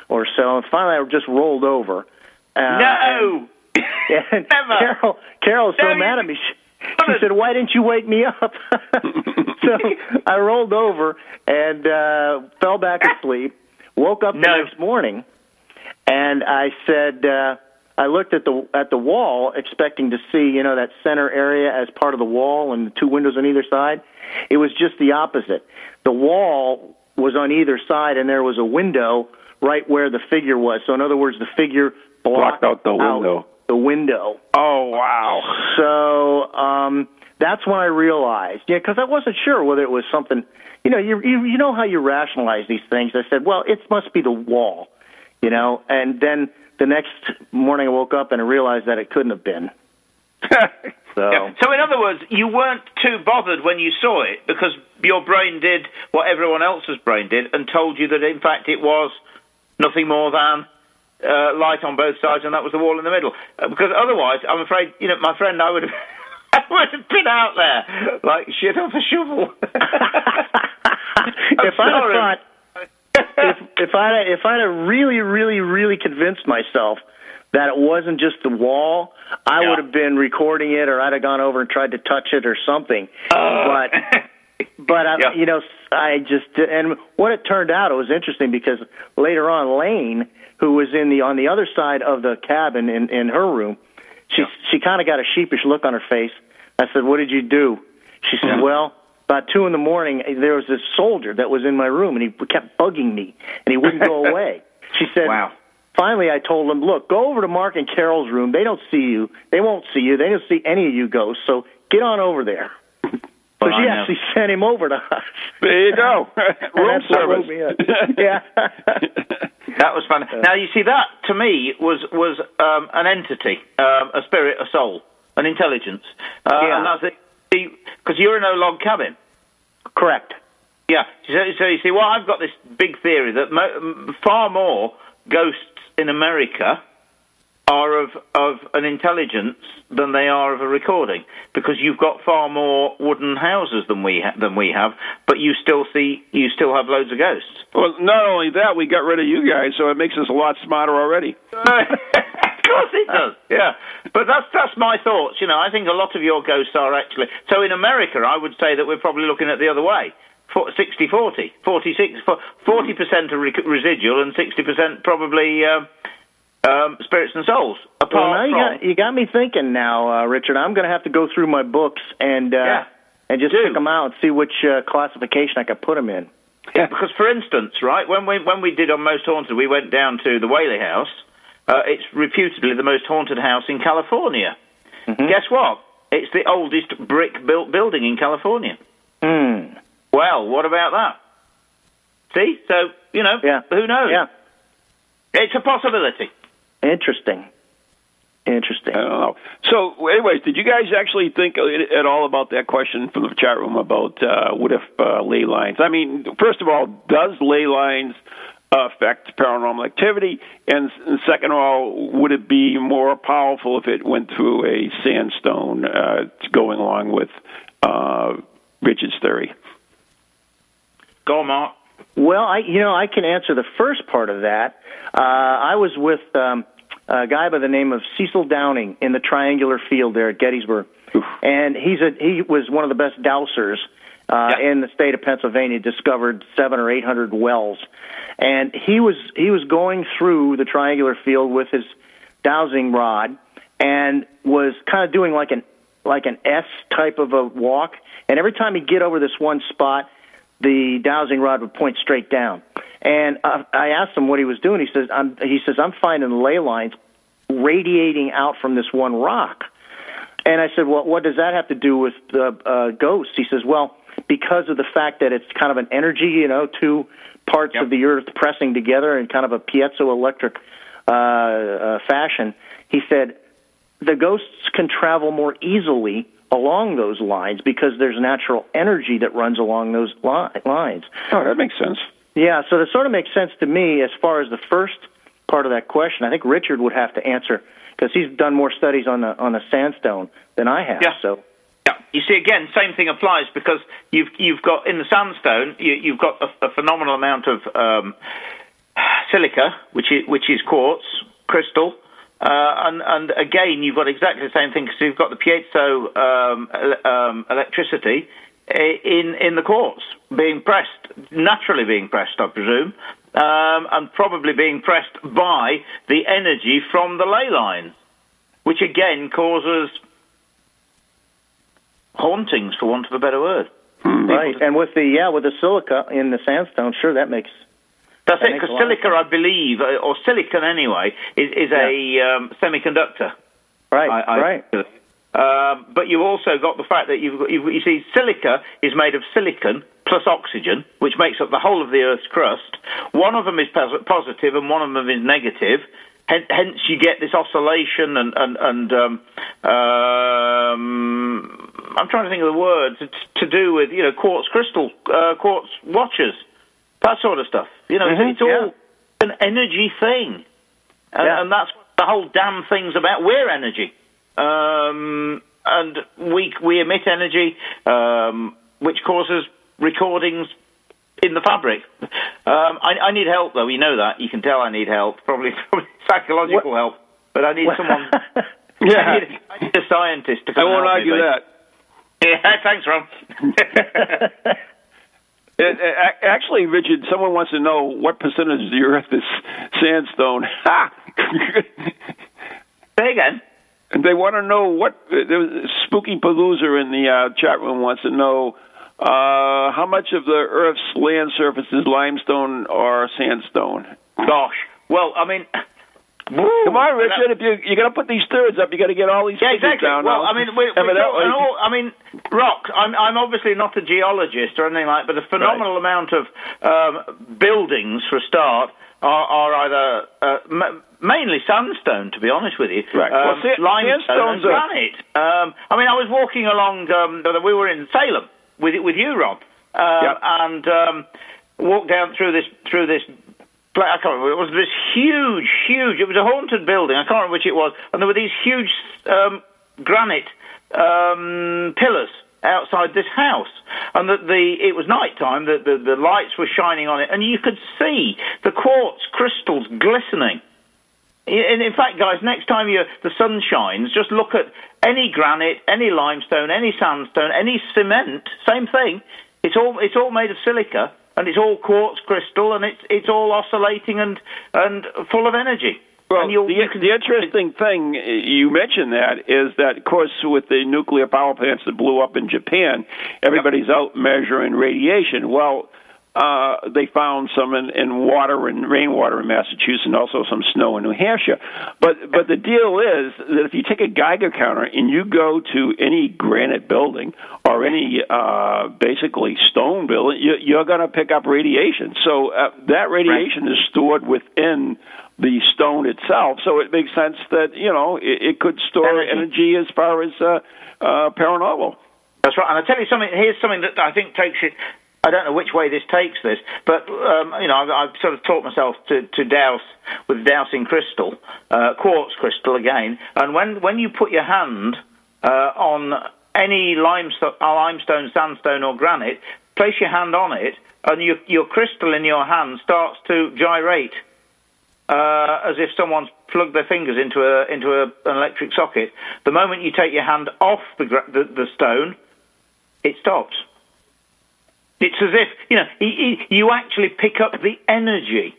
or so, and finally I just rolled over. Uh, no. and Never. Carol, Carol was so you- mad at me. She, she said, "Why didn't you wake me up?" so I rolled over and uh, fell back asleep. Woke up the next morning, and I said, uh, I looked at the at the wall, expecting to see you know that center area as part of the wall and the two windows on either side. It was just the opposite. The wall was on either side, and there was a window right where the figure was. So in other words, the figure blocked, Blocked out the window. the window. Oh wow! So um, that's when I realized, yeah, because I wasn't sure whether it was something. You know, you, you you know how you rationalize these things. I said, well, it must be the wall, you know. And then the next morning, I woke up and I realized that it couldn't have been. So Yeah. So, in other words, you weren't too bothered when you saw it because your brain did what everyone else's brain did and told you that, in fact, it was nothing more than uh, light on both sides, and that was the wall in the middle. Uh, because otherwise, I'm afraid, you know, my friend, I would have. I would have been out there like shit off a shovel. if I thought, if if I if I'd have really really really convinced myself that it wasn't just the wall, I Yeah. would have been recording it, or I'd have gone over and tried to touch it or something. Oh. but but I, Yeah. you know, I just and what it turned out, it was interesting because later on, Laine, who was in the on the other side of the cabin in in her room, she she kind of got a sheepish look on her face. I said, "What did you do?" She said, "Well." About two in the morning, there was this soldier that was in my room, and he kept bugging me, and he wouldn't go away. She said, Wow. Finally, I told him, "Look, go over to Mark and Carol's room. They don't see you. They won't see you. They don't see any of you ghosts. So get on over there." So Well, I she know. actually sent him over to us. There you go. Room service. wrote me up. yeah. That was fun. now you see that to me was was um, an entity, um, a spirit, a soul, an intelligence, uh, Yeah. and that's it. Because you're in a log cabin. Correct. Yeah. So, so you see, well, I've got this big theory that mo- far more ghosts in America are of of an intelligence than they are of a recording, because you've got far more wooden houses than we ha- than we have, but you still see you still have loads of ghosts. Well, not only that, we got rid of you guys, so it makes us a lot smarter already. course it does. Yeah, but that's that's my thoughts. You know, I think a lot of your ghosts are actually. So in America, I would say that we're probably looking at the other way. 60 40, 46, 40% are re- residual and 60% probably um, um, spirits and souls. Well, now you got, you got me thinking now, uh, Richard. I'm going to have to go through my books and uh, Yeah. and just Do. pick them out and see which uh, classification I could put them in. Yeah, because for instance, right when we when we did on Most Haunted, we went down to the Whaley House. Uh, it's reputedly the most haunted house in California. Mm-hmm. Guess what? It's the oldest brick built building in California. Hmm. Well, what about that? See, so you know, Yeah. who knows? Yeah. It's a possibility. Interesting. Interesting. I don't know. So, anyways, did you guys actually think at all about that question from the chat room about uh, what if uh, ley lines? I mean, first of all, does ley lines affect paranormal activity? And, and second of all, would it be more powerful if it went through a sandstone, uh, going along with uh, Richard's theory? Go on, Mark. Well, I you know I can answer the first part of that. Uh, I was with um, a guy by the name of Cecil Downing in the Triangular Field there at Gettysburg, and he's a he was one of the best dowsers uh, Yeah. in the state of Pennsylvania. Discovered seven or eight hundred wells, and he was he was going through the Triangular Field with his dowsing rod and was kind of doing like an like an S type of a walk. And every time he'd get over this one spot, the dowsing rod would point straight down. And uh, I asked him what he was doing. He says, I'm, he says, I'm finding ley lines radiating out from this one rock. And I said, well, what does that have to do with the uh, ghosts? He says, well, because of the fact that it's kind of an energy, you know, two parts Yep. of the earth pressing together in kind of a piezoelectric uh, uh, fashion. He said, the ghosts can travel more easily along those lines because there's natural energy that runs along those li- lines. Oh, that makes sense. Yeah, so that sort of makes sense to me as far as the first part of that question. I think Richard would have to answer because he's done more studies on the on the sandstone than I have. Yeah. So Yeah, you see, again, same thing applies because you've you've got in the sandstone, you, you've got a, a phenomenal amount of um, silica, which is which is quartz crystal, uh, and and again, you've got exactly the same thing because you've got the piezo um, ele- um, electricity in in the quartz being pressed, naturally being pressed, I presume, um, and probably being pressed by the energy from the ley lines, which again causes hauntings, for want of a better word. right, and with the yeah with the silica in the sandstone, sure that makes That's That it, because silica, I believe, uh, or silicon anyway, is, is a um, semiconductor. right, I, I, right. Um, but you've also got the fact that you've got, you've, you see, silica is made of silicon plus oxygen, which makes up the whole of the Earth's crust. One of them is positive and one of them is negative. Hence, you get this oscillation and and, and um, um, I'm trying to think of the words it's to do with you know quartz crystal, uh, quartz watches, that sort of stuff. You know, Mhm, it's, it's all an energy thing, and, Yeah. and that's the whole damn thing's about. We're energy um, and we we emit energy, um, which causes recordings in the fabric. Um, I, I need help, though. You know that. You can tell I need help. Probably, probably psychological help, but I need someone. Yeah. I need, I need a scientist to I come won't help argue me, that. Yeah, thanks, Ron. Uh, uh, Actually, Richard, someone wants to know what percentage of the Earth is sandstone. Ha! Say again. And they want to know what uh, there was Spooky Palooza in the uh, chat room wants to know uh, how much of the Earth's land surface is limestone or sandstone. Gosh. Well, I mean. Come on, Richard. If you you're gonna put these thirds up, you got to get all these Yeah, exactly. down. Well, now. I mean, we, we all, I mean, rock. I'm, I'm obviously not a geologist or anything like, but a phenomenal amount of um, buildings for a start are, are either uh, m- mainly sandstone, to be honest with you. Right. Um, Well, sa- limestone and granite. Um, I mean, I was walking along. Um, we were in Salem with with you, Rob, um, Yep. and um, walked down through this through this I can't remember. It was this huge, huge. It was a haunted building. I can't remember which it was, and there were these huge um, granite um, pillars outside this house, and that the it was night time. The, the the lights were shining on it, and you could see the quartz crystals glistening. And in fact, guys, next time you, the sun shines, just look at any granite, any limestone, any sandstone, any cement. Same thing. It's all it's all made of silica, and it's all quartz crystal, and it's it's all oscillating and and full of energy. Well, the, the interesting thing eh, you mentioned that is that, of course, with the nuclear power plants that blew up in Japan, everybody's out measuring radiation. Well, uh, they found some in, in water and rainwater in Massachusetts, and also some snow in New Hampshire. But but the deal is that if you take a Geiger counter and you go to any granite building or any uh, basically stone building, you, you're going to pick up radiation. So uh, that radiation right. is stored within the stone itself. So it makes sense that you know it, it could store energy. energy as far as uh, uh, paranormal. That's right. And I tell you something. Here's something that I think takes it I don't know which way this takes this, but um, you know, I've, I've, sort of taught myself to, to douse with dowsing crystal, uh, quartz crystal again. And when when you put your hand uh, on any limestone, uh, limestone, sandstone, or granite, place your hand on it, and your your crystal in your hand starts to gyrate. Uh, as if someone's plugged their fingers into a into a, an electric socket. The moment you take your hand off the, the, the stone, it stops. It's as if you know you actually pick up the energy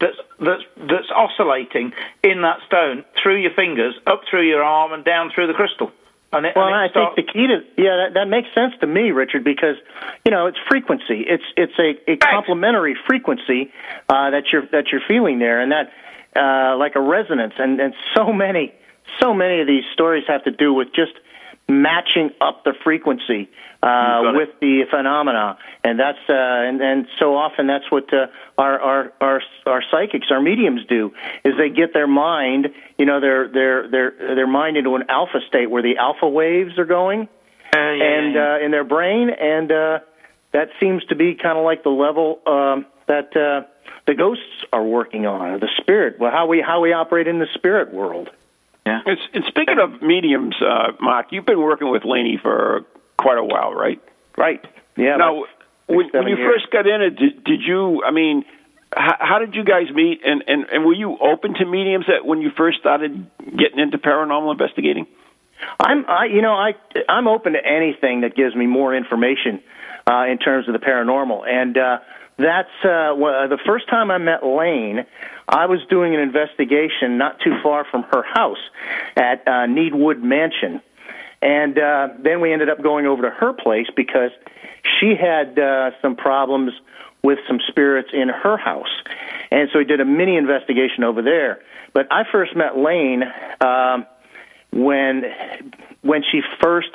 that's that's that's oscillating in that stone through your fingers, up through your arm, and down through the crystal. And it, well, and I start... think the key to yeah that, that makes sense to me, Richard, because you know it's frequency. It's it's a, a complementary frequency uh, that you're that you're feeling there, and that uh, like a resonance. And and so many so many of these stories have to do with just matching up the frequency uh, with the phenomena, and that's uh, and and so often that's what uh, our our our our psychics, our mediums do, is they get their mind, you know, their their their their mind into an alpha state where the alpha waves are going, uh, yeah, and yeah. Uh, in their brain, and uh, that seems to be kind of like the level um, that. Uh, the ghosts are working on, or the spirit, well, how we how we operate in the spirit world. Yeah. And, and speaking of mediums, uh, Mark, you've been working with Laney for quite a while, right? Right. Yeah. Now, when, when you years. first got in it, did, did you? I mean, how, how did you guys meet? And, and and were you open to mediums that when you first started getting into paranormal investigating? I'm, I, you know, I, I'm open to anything that gives me more information uh, in terms of the paranormal, and uh, that's uh, well, the first time I met Laine. I was doing an investigation not too far from her house at uh, Needwood Mansion and uh, then we ended up going over to her place because she had uh, some problems with some spirits in her house. And so we did a mini investigation over there. But I first met Laine um, when when she first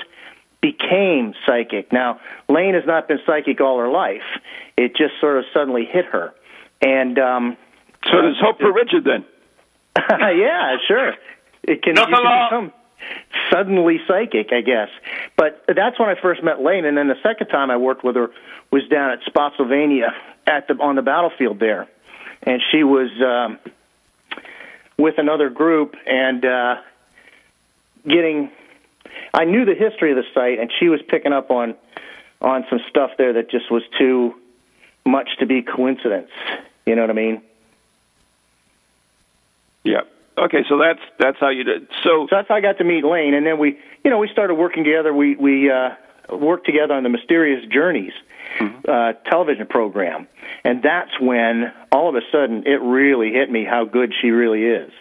became psychic. Now, Laine has not been psychic all her life. It just sort of suddenly hit her. And um, so there's hope for Richard then. yeah, sure. It can, Nothing you can become suddenly psychic, I guess. But that's when I first met Laine, and then the second time I worked with her was down at Spotsylvania at the on the battlefield there, and she was um, with another group and uh, getting. I knew the history of the site, and she was picking up on on some stuff there that just was too much to be coincidence. You know what I mean? Yeah. Okay, so that's that's how you did. So, so that's how I got to meet Laine, and then we, you know, we started working together. We we uh, worked together on the Mysterious Journeys mm-hmm. uh, television program, and that's when all of a sudden it really hit me how good she really is.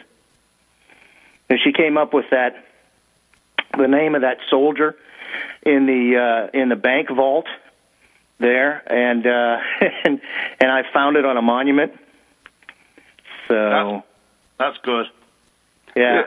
And she came up with that, the name of that soldier in the uh, in the bank vault there, and uh, and and I found it on a monument. So that's, that's good. Yeah.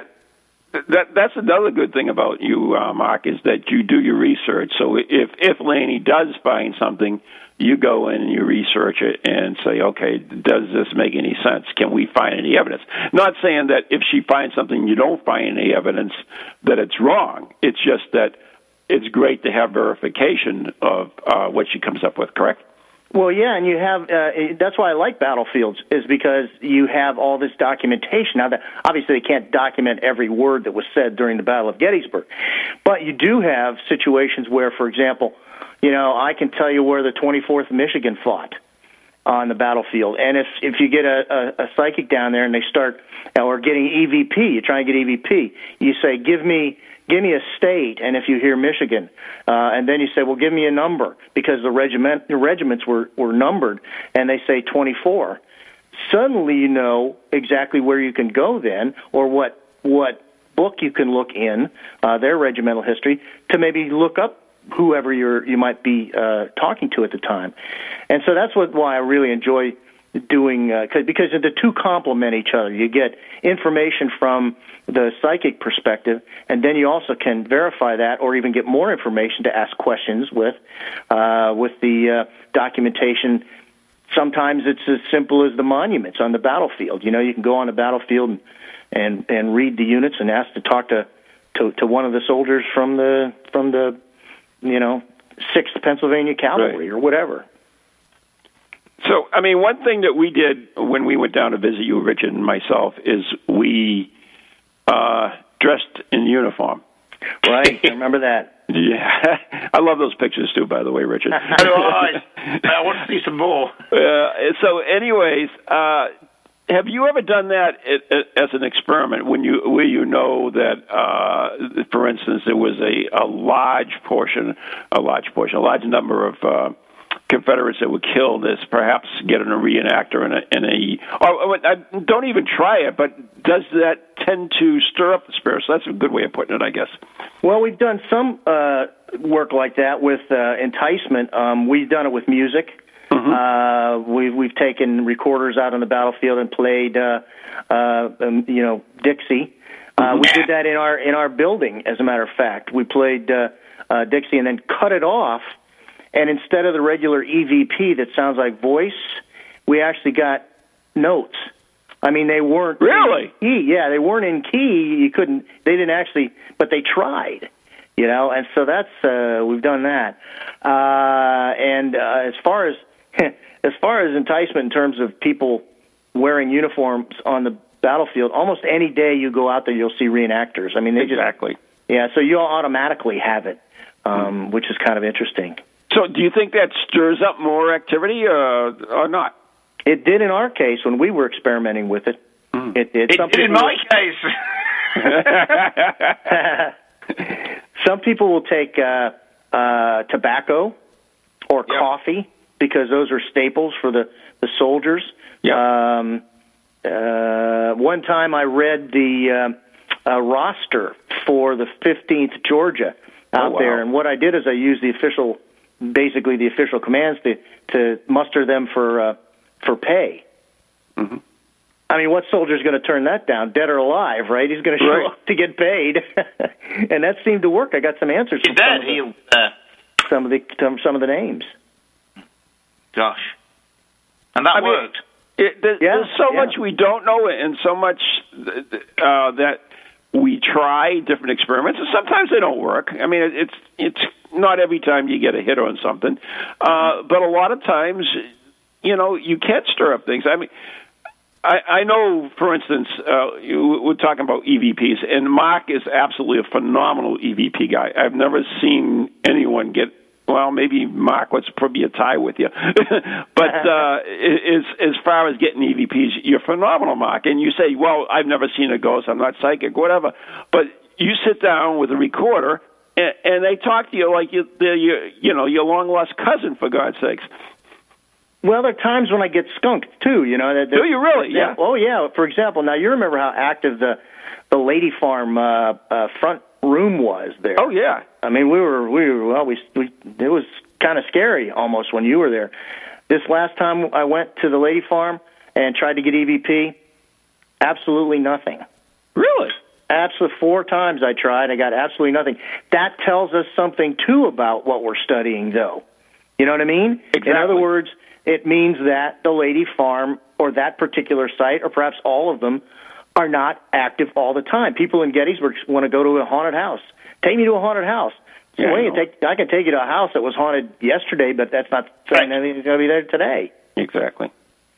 That that's another good thing about you, uh, Mark, is that you do your research. So if if Laney does find something, you go in and you research it and say, okay, does this make any sense? Can we find any evidence? Not saying that if she finds something you don't find any evidence that it's wrong. It's just that it's great to have verification of uh, what she comes up with. Correct? Well, yeah, and you have uh, that's why I like battlefields is because you have all this documentation. Now, that obviously they can't document every word that was said during the Battle of Gettysburg, but you do have situations where, for example, you know, I can tell you where the 24th Michigan fought. on the battlefield. And if if you get a, a, a psychic down there and they start or getting EVP, you try and get EVP. You say, "Give me give me a state," and if you hear Michigan, uh, and then you say, "Well, give me a number," because the regiment the regiments were were numbered, and they say 24. Suddenly, you know exactly where you can go then, or what what book you can look in uh, their regimental history to maybe look up whoever you're you might be uh, talking to at the time, and so that's what why I really enjoy doing uh, cause, because the two complement each other. You get information from the psychic perspective, and then you also can verify that, or even get more information to ask questions with uh, with the uh, documentation. Sometimes it's as simple as the monuments on the battlefield. You know, you can go on the battlefield and and, and read the units and ask to talk to, to to one of the soldiers from the from the you know Sixth Pennsylvania Cavalry Right. or whatever. So, I mean, one thing that we did when we went down to visit you, Richard, and myself, is we uh, dressed in uniform. Right, I remember that. Yeah, I love those pictures too. By the way, Richard. I. I want to see some more. Uh, so, anyways, uh, have you ever done that as an experiment when you where you know that, uh, for instance, there was a, a large portion, a large portion, a large number of uh, Confederates that were killed as perhaps getting a reenactor in a, in a or, or I, don't even try it, but does that tend to stir up the spirit? So that's a good way of putting it, I guess. Well, we've done some uh, work like that with uh, enticement. Um, we've done it with music. Uh, we've we've taken recorders out on the battlefield and played, uh, uh, um, you know, Dixie. Uh, we did that in our in our building. As a matter of fact, we played uh, uh, Dixie and then cut it off. And instead of the regular EVP that sounds like voice, we actually got notes. I mean, they weren't Really? in key. Yeah, they weren't in key. You couldn't. They didn't actually, but they tried. You know, and so that's uh, we've done that. Uh, and uh, as far as as far as enticement in terms of people wearing uniforms on the battlefield, almost any day you go out there, you'll see reenactors. I mean, they Exactly. just yeah. So you'll automatically have it, um, which is kind of interesting. So, do you think that stirs up more activity, uh, or not? It did in our case when we were experimenting with it. It did. It did in people- my case. Some people will take uh, uh, tobacco or Yep. coffee because those are staples for the the soldiers. Yep. Um, uh, one time I read the uh, uh, roster for the 15th Georgia out Oh, wow. there, and what I did is I used the official, basically the official commands to to muster them for uh, for pay. Mm-hmm. I mean, what soldier's going to turn that down, dead or alive? Right? He's going to show Right. up to get paid, and that seemed to work. I got some answers He's from some of, the, He, uh, some of the some, some of the names. gosh. And that I mean, worked. It, there, Yeah, there's so yeah. much we don't know, and so much uh, that we try different experiments, and sometimes they don't work. I mean, it's it's not every time you get a hit on something, uh, but a lot of times, you know, you can't stir up things. I mean. I, I know, for instance, uh, we're talking about EVPs, and Mark is absolutely a phenomenal EVP guy. I've never seen anyone get well, maybe Mark, let's probably a tie with you. but uh, as as far as getting EVPs, you're phenomenal, Mark. And you say, well, I've never seen a ghost. I'm not psychic, whatever. But you sit down with a recorder, and, and they talk to you like you, they're your, you know, your long lost cousin, for God's sakes. Well, there are times when I get skunked too. You know. That, that, Do you really? Yeah. Oh yeah. For example, now you remember how active the the Lady Farm uh, uh, front room was there. Oh yeah. I mean, we were we were well. We, we it was kind of scary almost when you were there. This last time I went to the Lady Farm and tried to get EVP, absolutely nothing. Really? Absolutely, four times I tried. I got absolutely nothing. That tells us something too about what we're studying, though. You know what I mean? Exactly. In other words, it means that the Lady Farm or that particular site, or perhaps all of them, are not active all the time. People in Gettysburg want to go to a haunted house. Take me to a haunted house. Yeah, I Wait, know. take, I can take you to a house that was haunted yesterday, but that's not saying Right. anything's going to be there today. Exactly.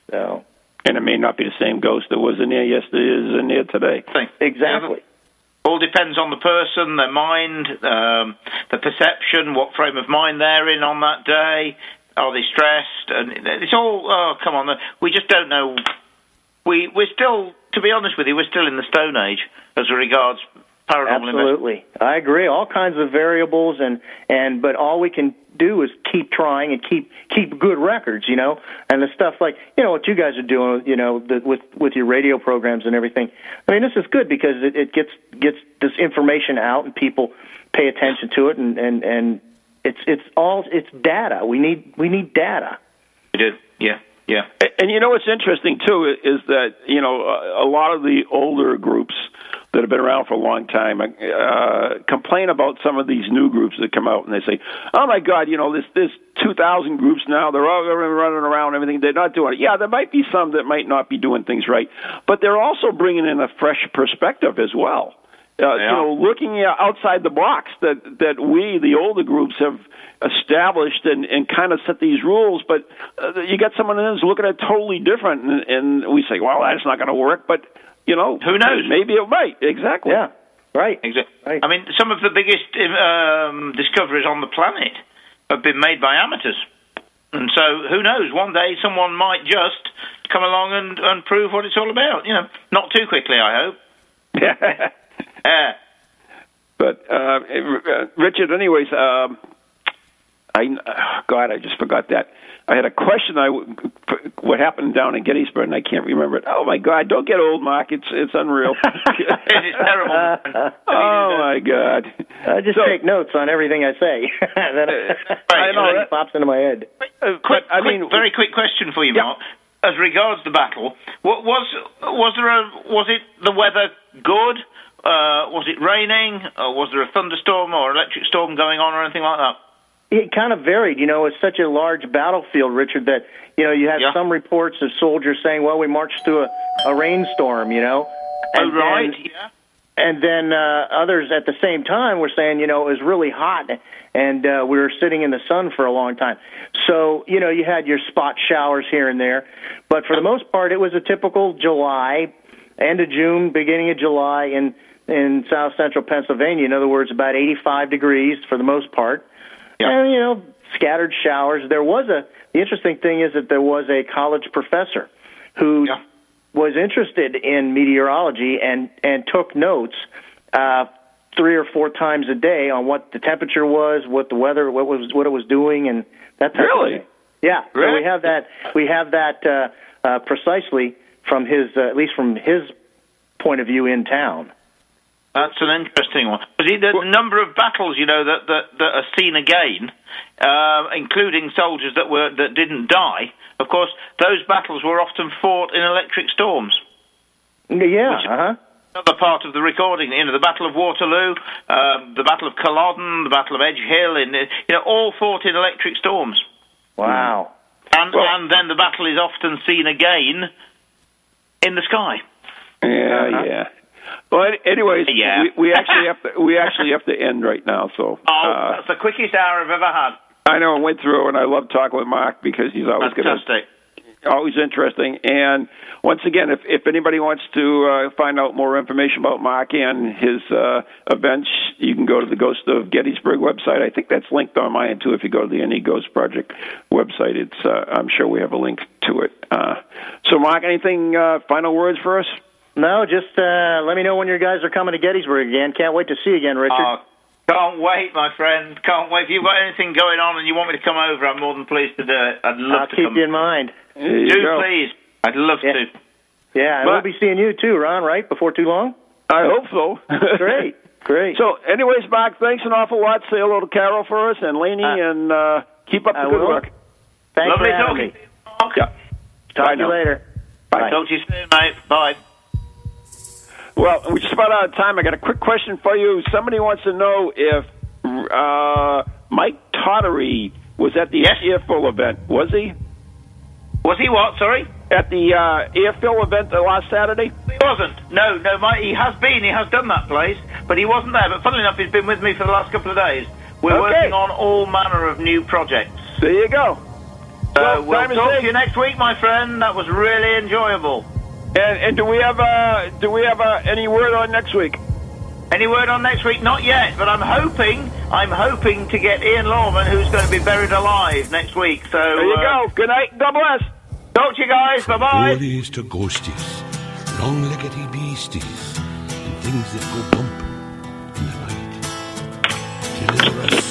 So And it may not be the same ghost that was in there yesterday as in there today. Thing. exactly. All depends on the person, their mind, um, the perception, what frame of mind they're in on that day. Are they stressed? And it's all. Oh, come on. We just don't know. We we're still, to be honest with you, we're still in the Stone Age as regards paranormal Absolutely, I agree. All kinds of variables, and and but all we can do is keep trying and keep keep good records, you know. And the stuff like you know what you guys are doing, you know, the, with with your radio programs and everything. I mean, this is good because it, it gets gets this information out, and people pay attention to it, and and and it's it's all it's data. We need we need data. We do, yeah. Yeah. And you know what's interesting too is that you know a lot of the older groups that have been around for a long time uh, complain about some of these new groups that come out and they say, "Oh my God, you know this this 2,000 groups now they're all running around everything they're not doing it." Yeah, there might be some that might not be doing things right, but they're also bringing in a fresh perspective as well. Uh, Yeah. You know, looking outside the box that that we, the older groups, have established and, and kind of set these rules. But uh, you got someone who's looking at it totally different, and, and we say, "Well, that's not going to work." But you know, Who knows? Maybe it might. Exactly. Yeah, right. Exactly. Right. I mean, some of the biggest um, discoveries on the planet have been made by amateurs. And so, who knows? One day, someone might just come along and, and prove what it's all about. You know, not too quickly, I hope. Uh, But uh, uh, Richard, anyways, um, I oh, God, I just forgot that. I had a question. I what happened down in Gettysburg, and I can't remember it. Oh my God! Don't get old, Mark. It's it's unreal. it's terrible. oh my God! I just So- take notes on everything I say. then I know then that- it pops into my head. Uh, quick, but I quick- mean, very quick question for you, Yeah. Mark. As regards the battle, what was was there a was it the weather good? Uh, was it raining? Or was there a thunderstorm or electric storm going on or anything like that? It kind of varied. You know, it's such a large battlefield, Richard, that, you know, you have Yeah. some reports of soldiers saying, well, we marched through a, a rainstorm, you know. Oh, And right. then- yeah. and then uh, others at the same time were saying, you know, it was really hot and uh, we were sitting in the sun for a long time. So, you know, you had your spot showers here and there. But for the most part, it was a typical July, end of June, beginning of July in, in south central Pennsylvania. In other words, about 85 degrees for the most part. Yeah. And, you know, scattered showers. There was a, the interesting thing is that there was a college professor who Yeah. was interested in meteorology and and took notes uh, three or four times a day on what the temperature was, what the weather, what was what it was doing, and that type Really? Of thing. Yeah. So Really? we have that. We have that uh, uh, precisely from his, uh, at least from his point of view in town. That's an interesting one. But the, the number of battles, you know, that that, that are seen again, uh, including soldiers that were that didn't die. Of course, those battles were often fought in electric storms. Yeah. Uh huh. Another part of the recording, you know, the Battle of Waterloo, um, the Battle of Culloden, the Battle of Edge Hill, in you know, all fought in electric storms. Wow. And Well- and then the battle is often seen again in the sky. yeah, Uh-huh. yeah. Well, any- anyways, Yeah. we, we actually have to we actually have to end right now. So Oh, uh, that's the quickest hour I've ever had. I know I went through, and I love talking with Mark because he's always going to always interesting. And once again, if if anybody wants to uh, find out more information about Mark and his uh, events, you can go to the Ghost of Gettysburg website. I think that's linked on mine too. If you go to the Any Ghost Project website, it's uh, I'm sure we have a link to it. Uh, so, Mark, anything uh, final words for us? No, just uh, let me know when your guys are coming to Gettysburg again. Can't wait to see you again, Richard. Oh, can't wait, my friend. Can't wait. If you've got anything going on and you want me to come over, I'm more than pleased to do it. I'd love I'll to keep come. you in mind. There you do go. please. I'd love Yeah. to. Yeah, and But- we'll be seeing you too, Ron. Right before too long. I hope so. Great, great. So, anyways, Mark, thanks an awful lot. Say hello to Carol for us and Laney, Uh, and uh, keep up the I good will. work. Thanks Lovely for having talking me. to you, Yeah. Talk Bye to you now. later. Bye. Talk to you soon, mate. Bye. Well, we're just about out of time. I got a quick question for you. Somebody wants to know if uh, Mike Tottery was at the Yes. Airfill event. Was he Was he what? Sorry? at the uh, Airfill event last Saturday? He wasn't. No, no, my, he has been. He has done that place, but he wasn't there. But funnily enough, he's been with me for the last couple of days. We're Okay. working on all manner of new projects. There you go. So Well, we'll talk to you next week, my friend. That was really enjoyable. And, and do we have uh, do we have uh, any word on next week? Any word on next week? Not yet, but I'm hoping, I'm hoping to get Ian Lawman, who's going to be buried alive next week. So There you uh, go. Good night. God bless. Talk to you guys. Bye bye. Stories to ghosties, long-leggedy beasties, and things that go bump in the night. Deliver us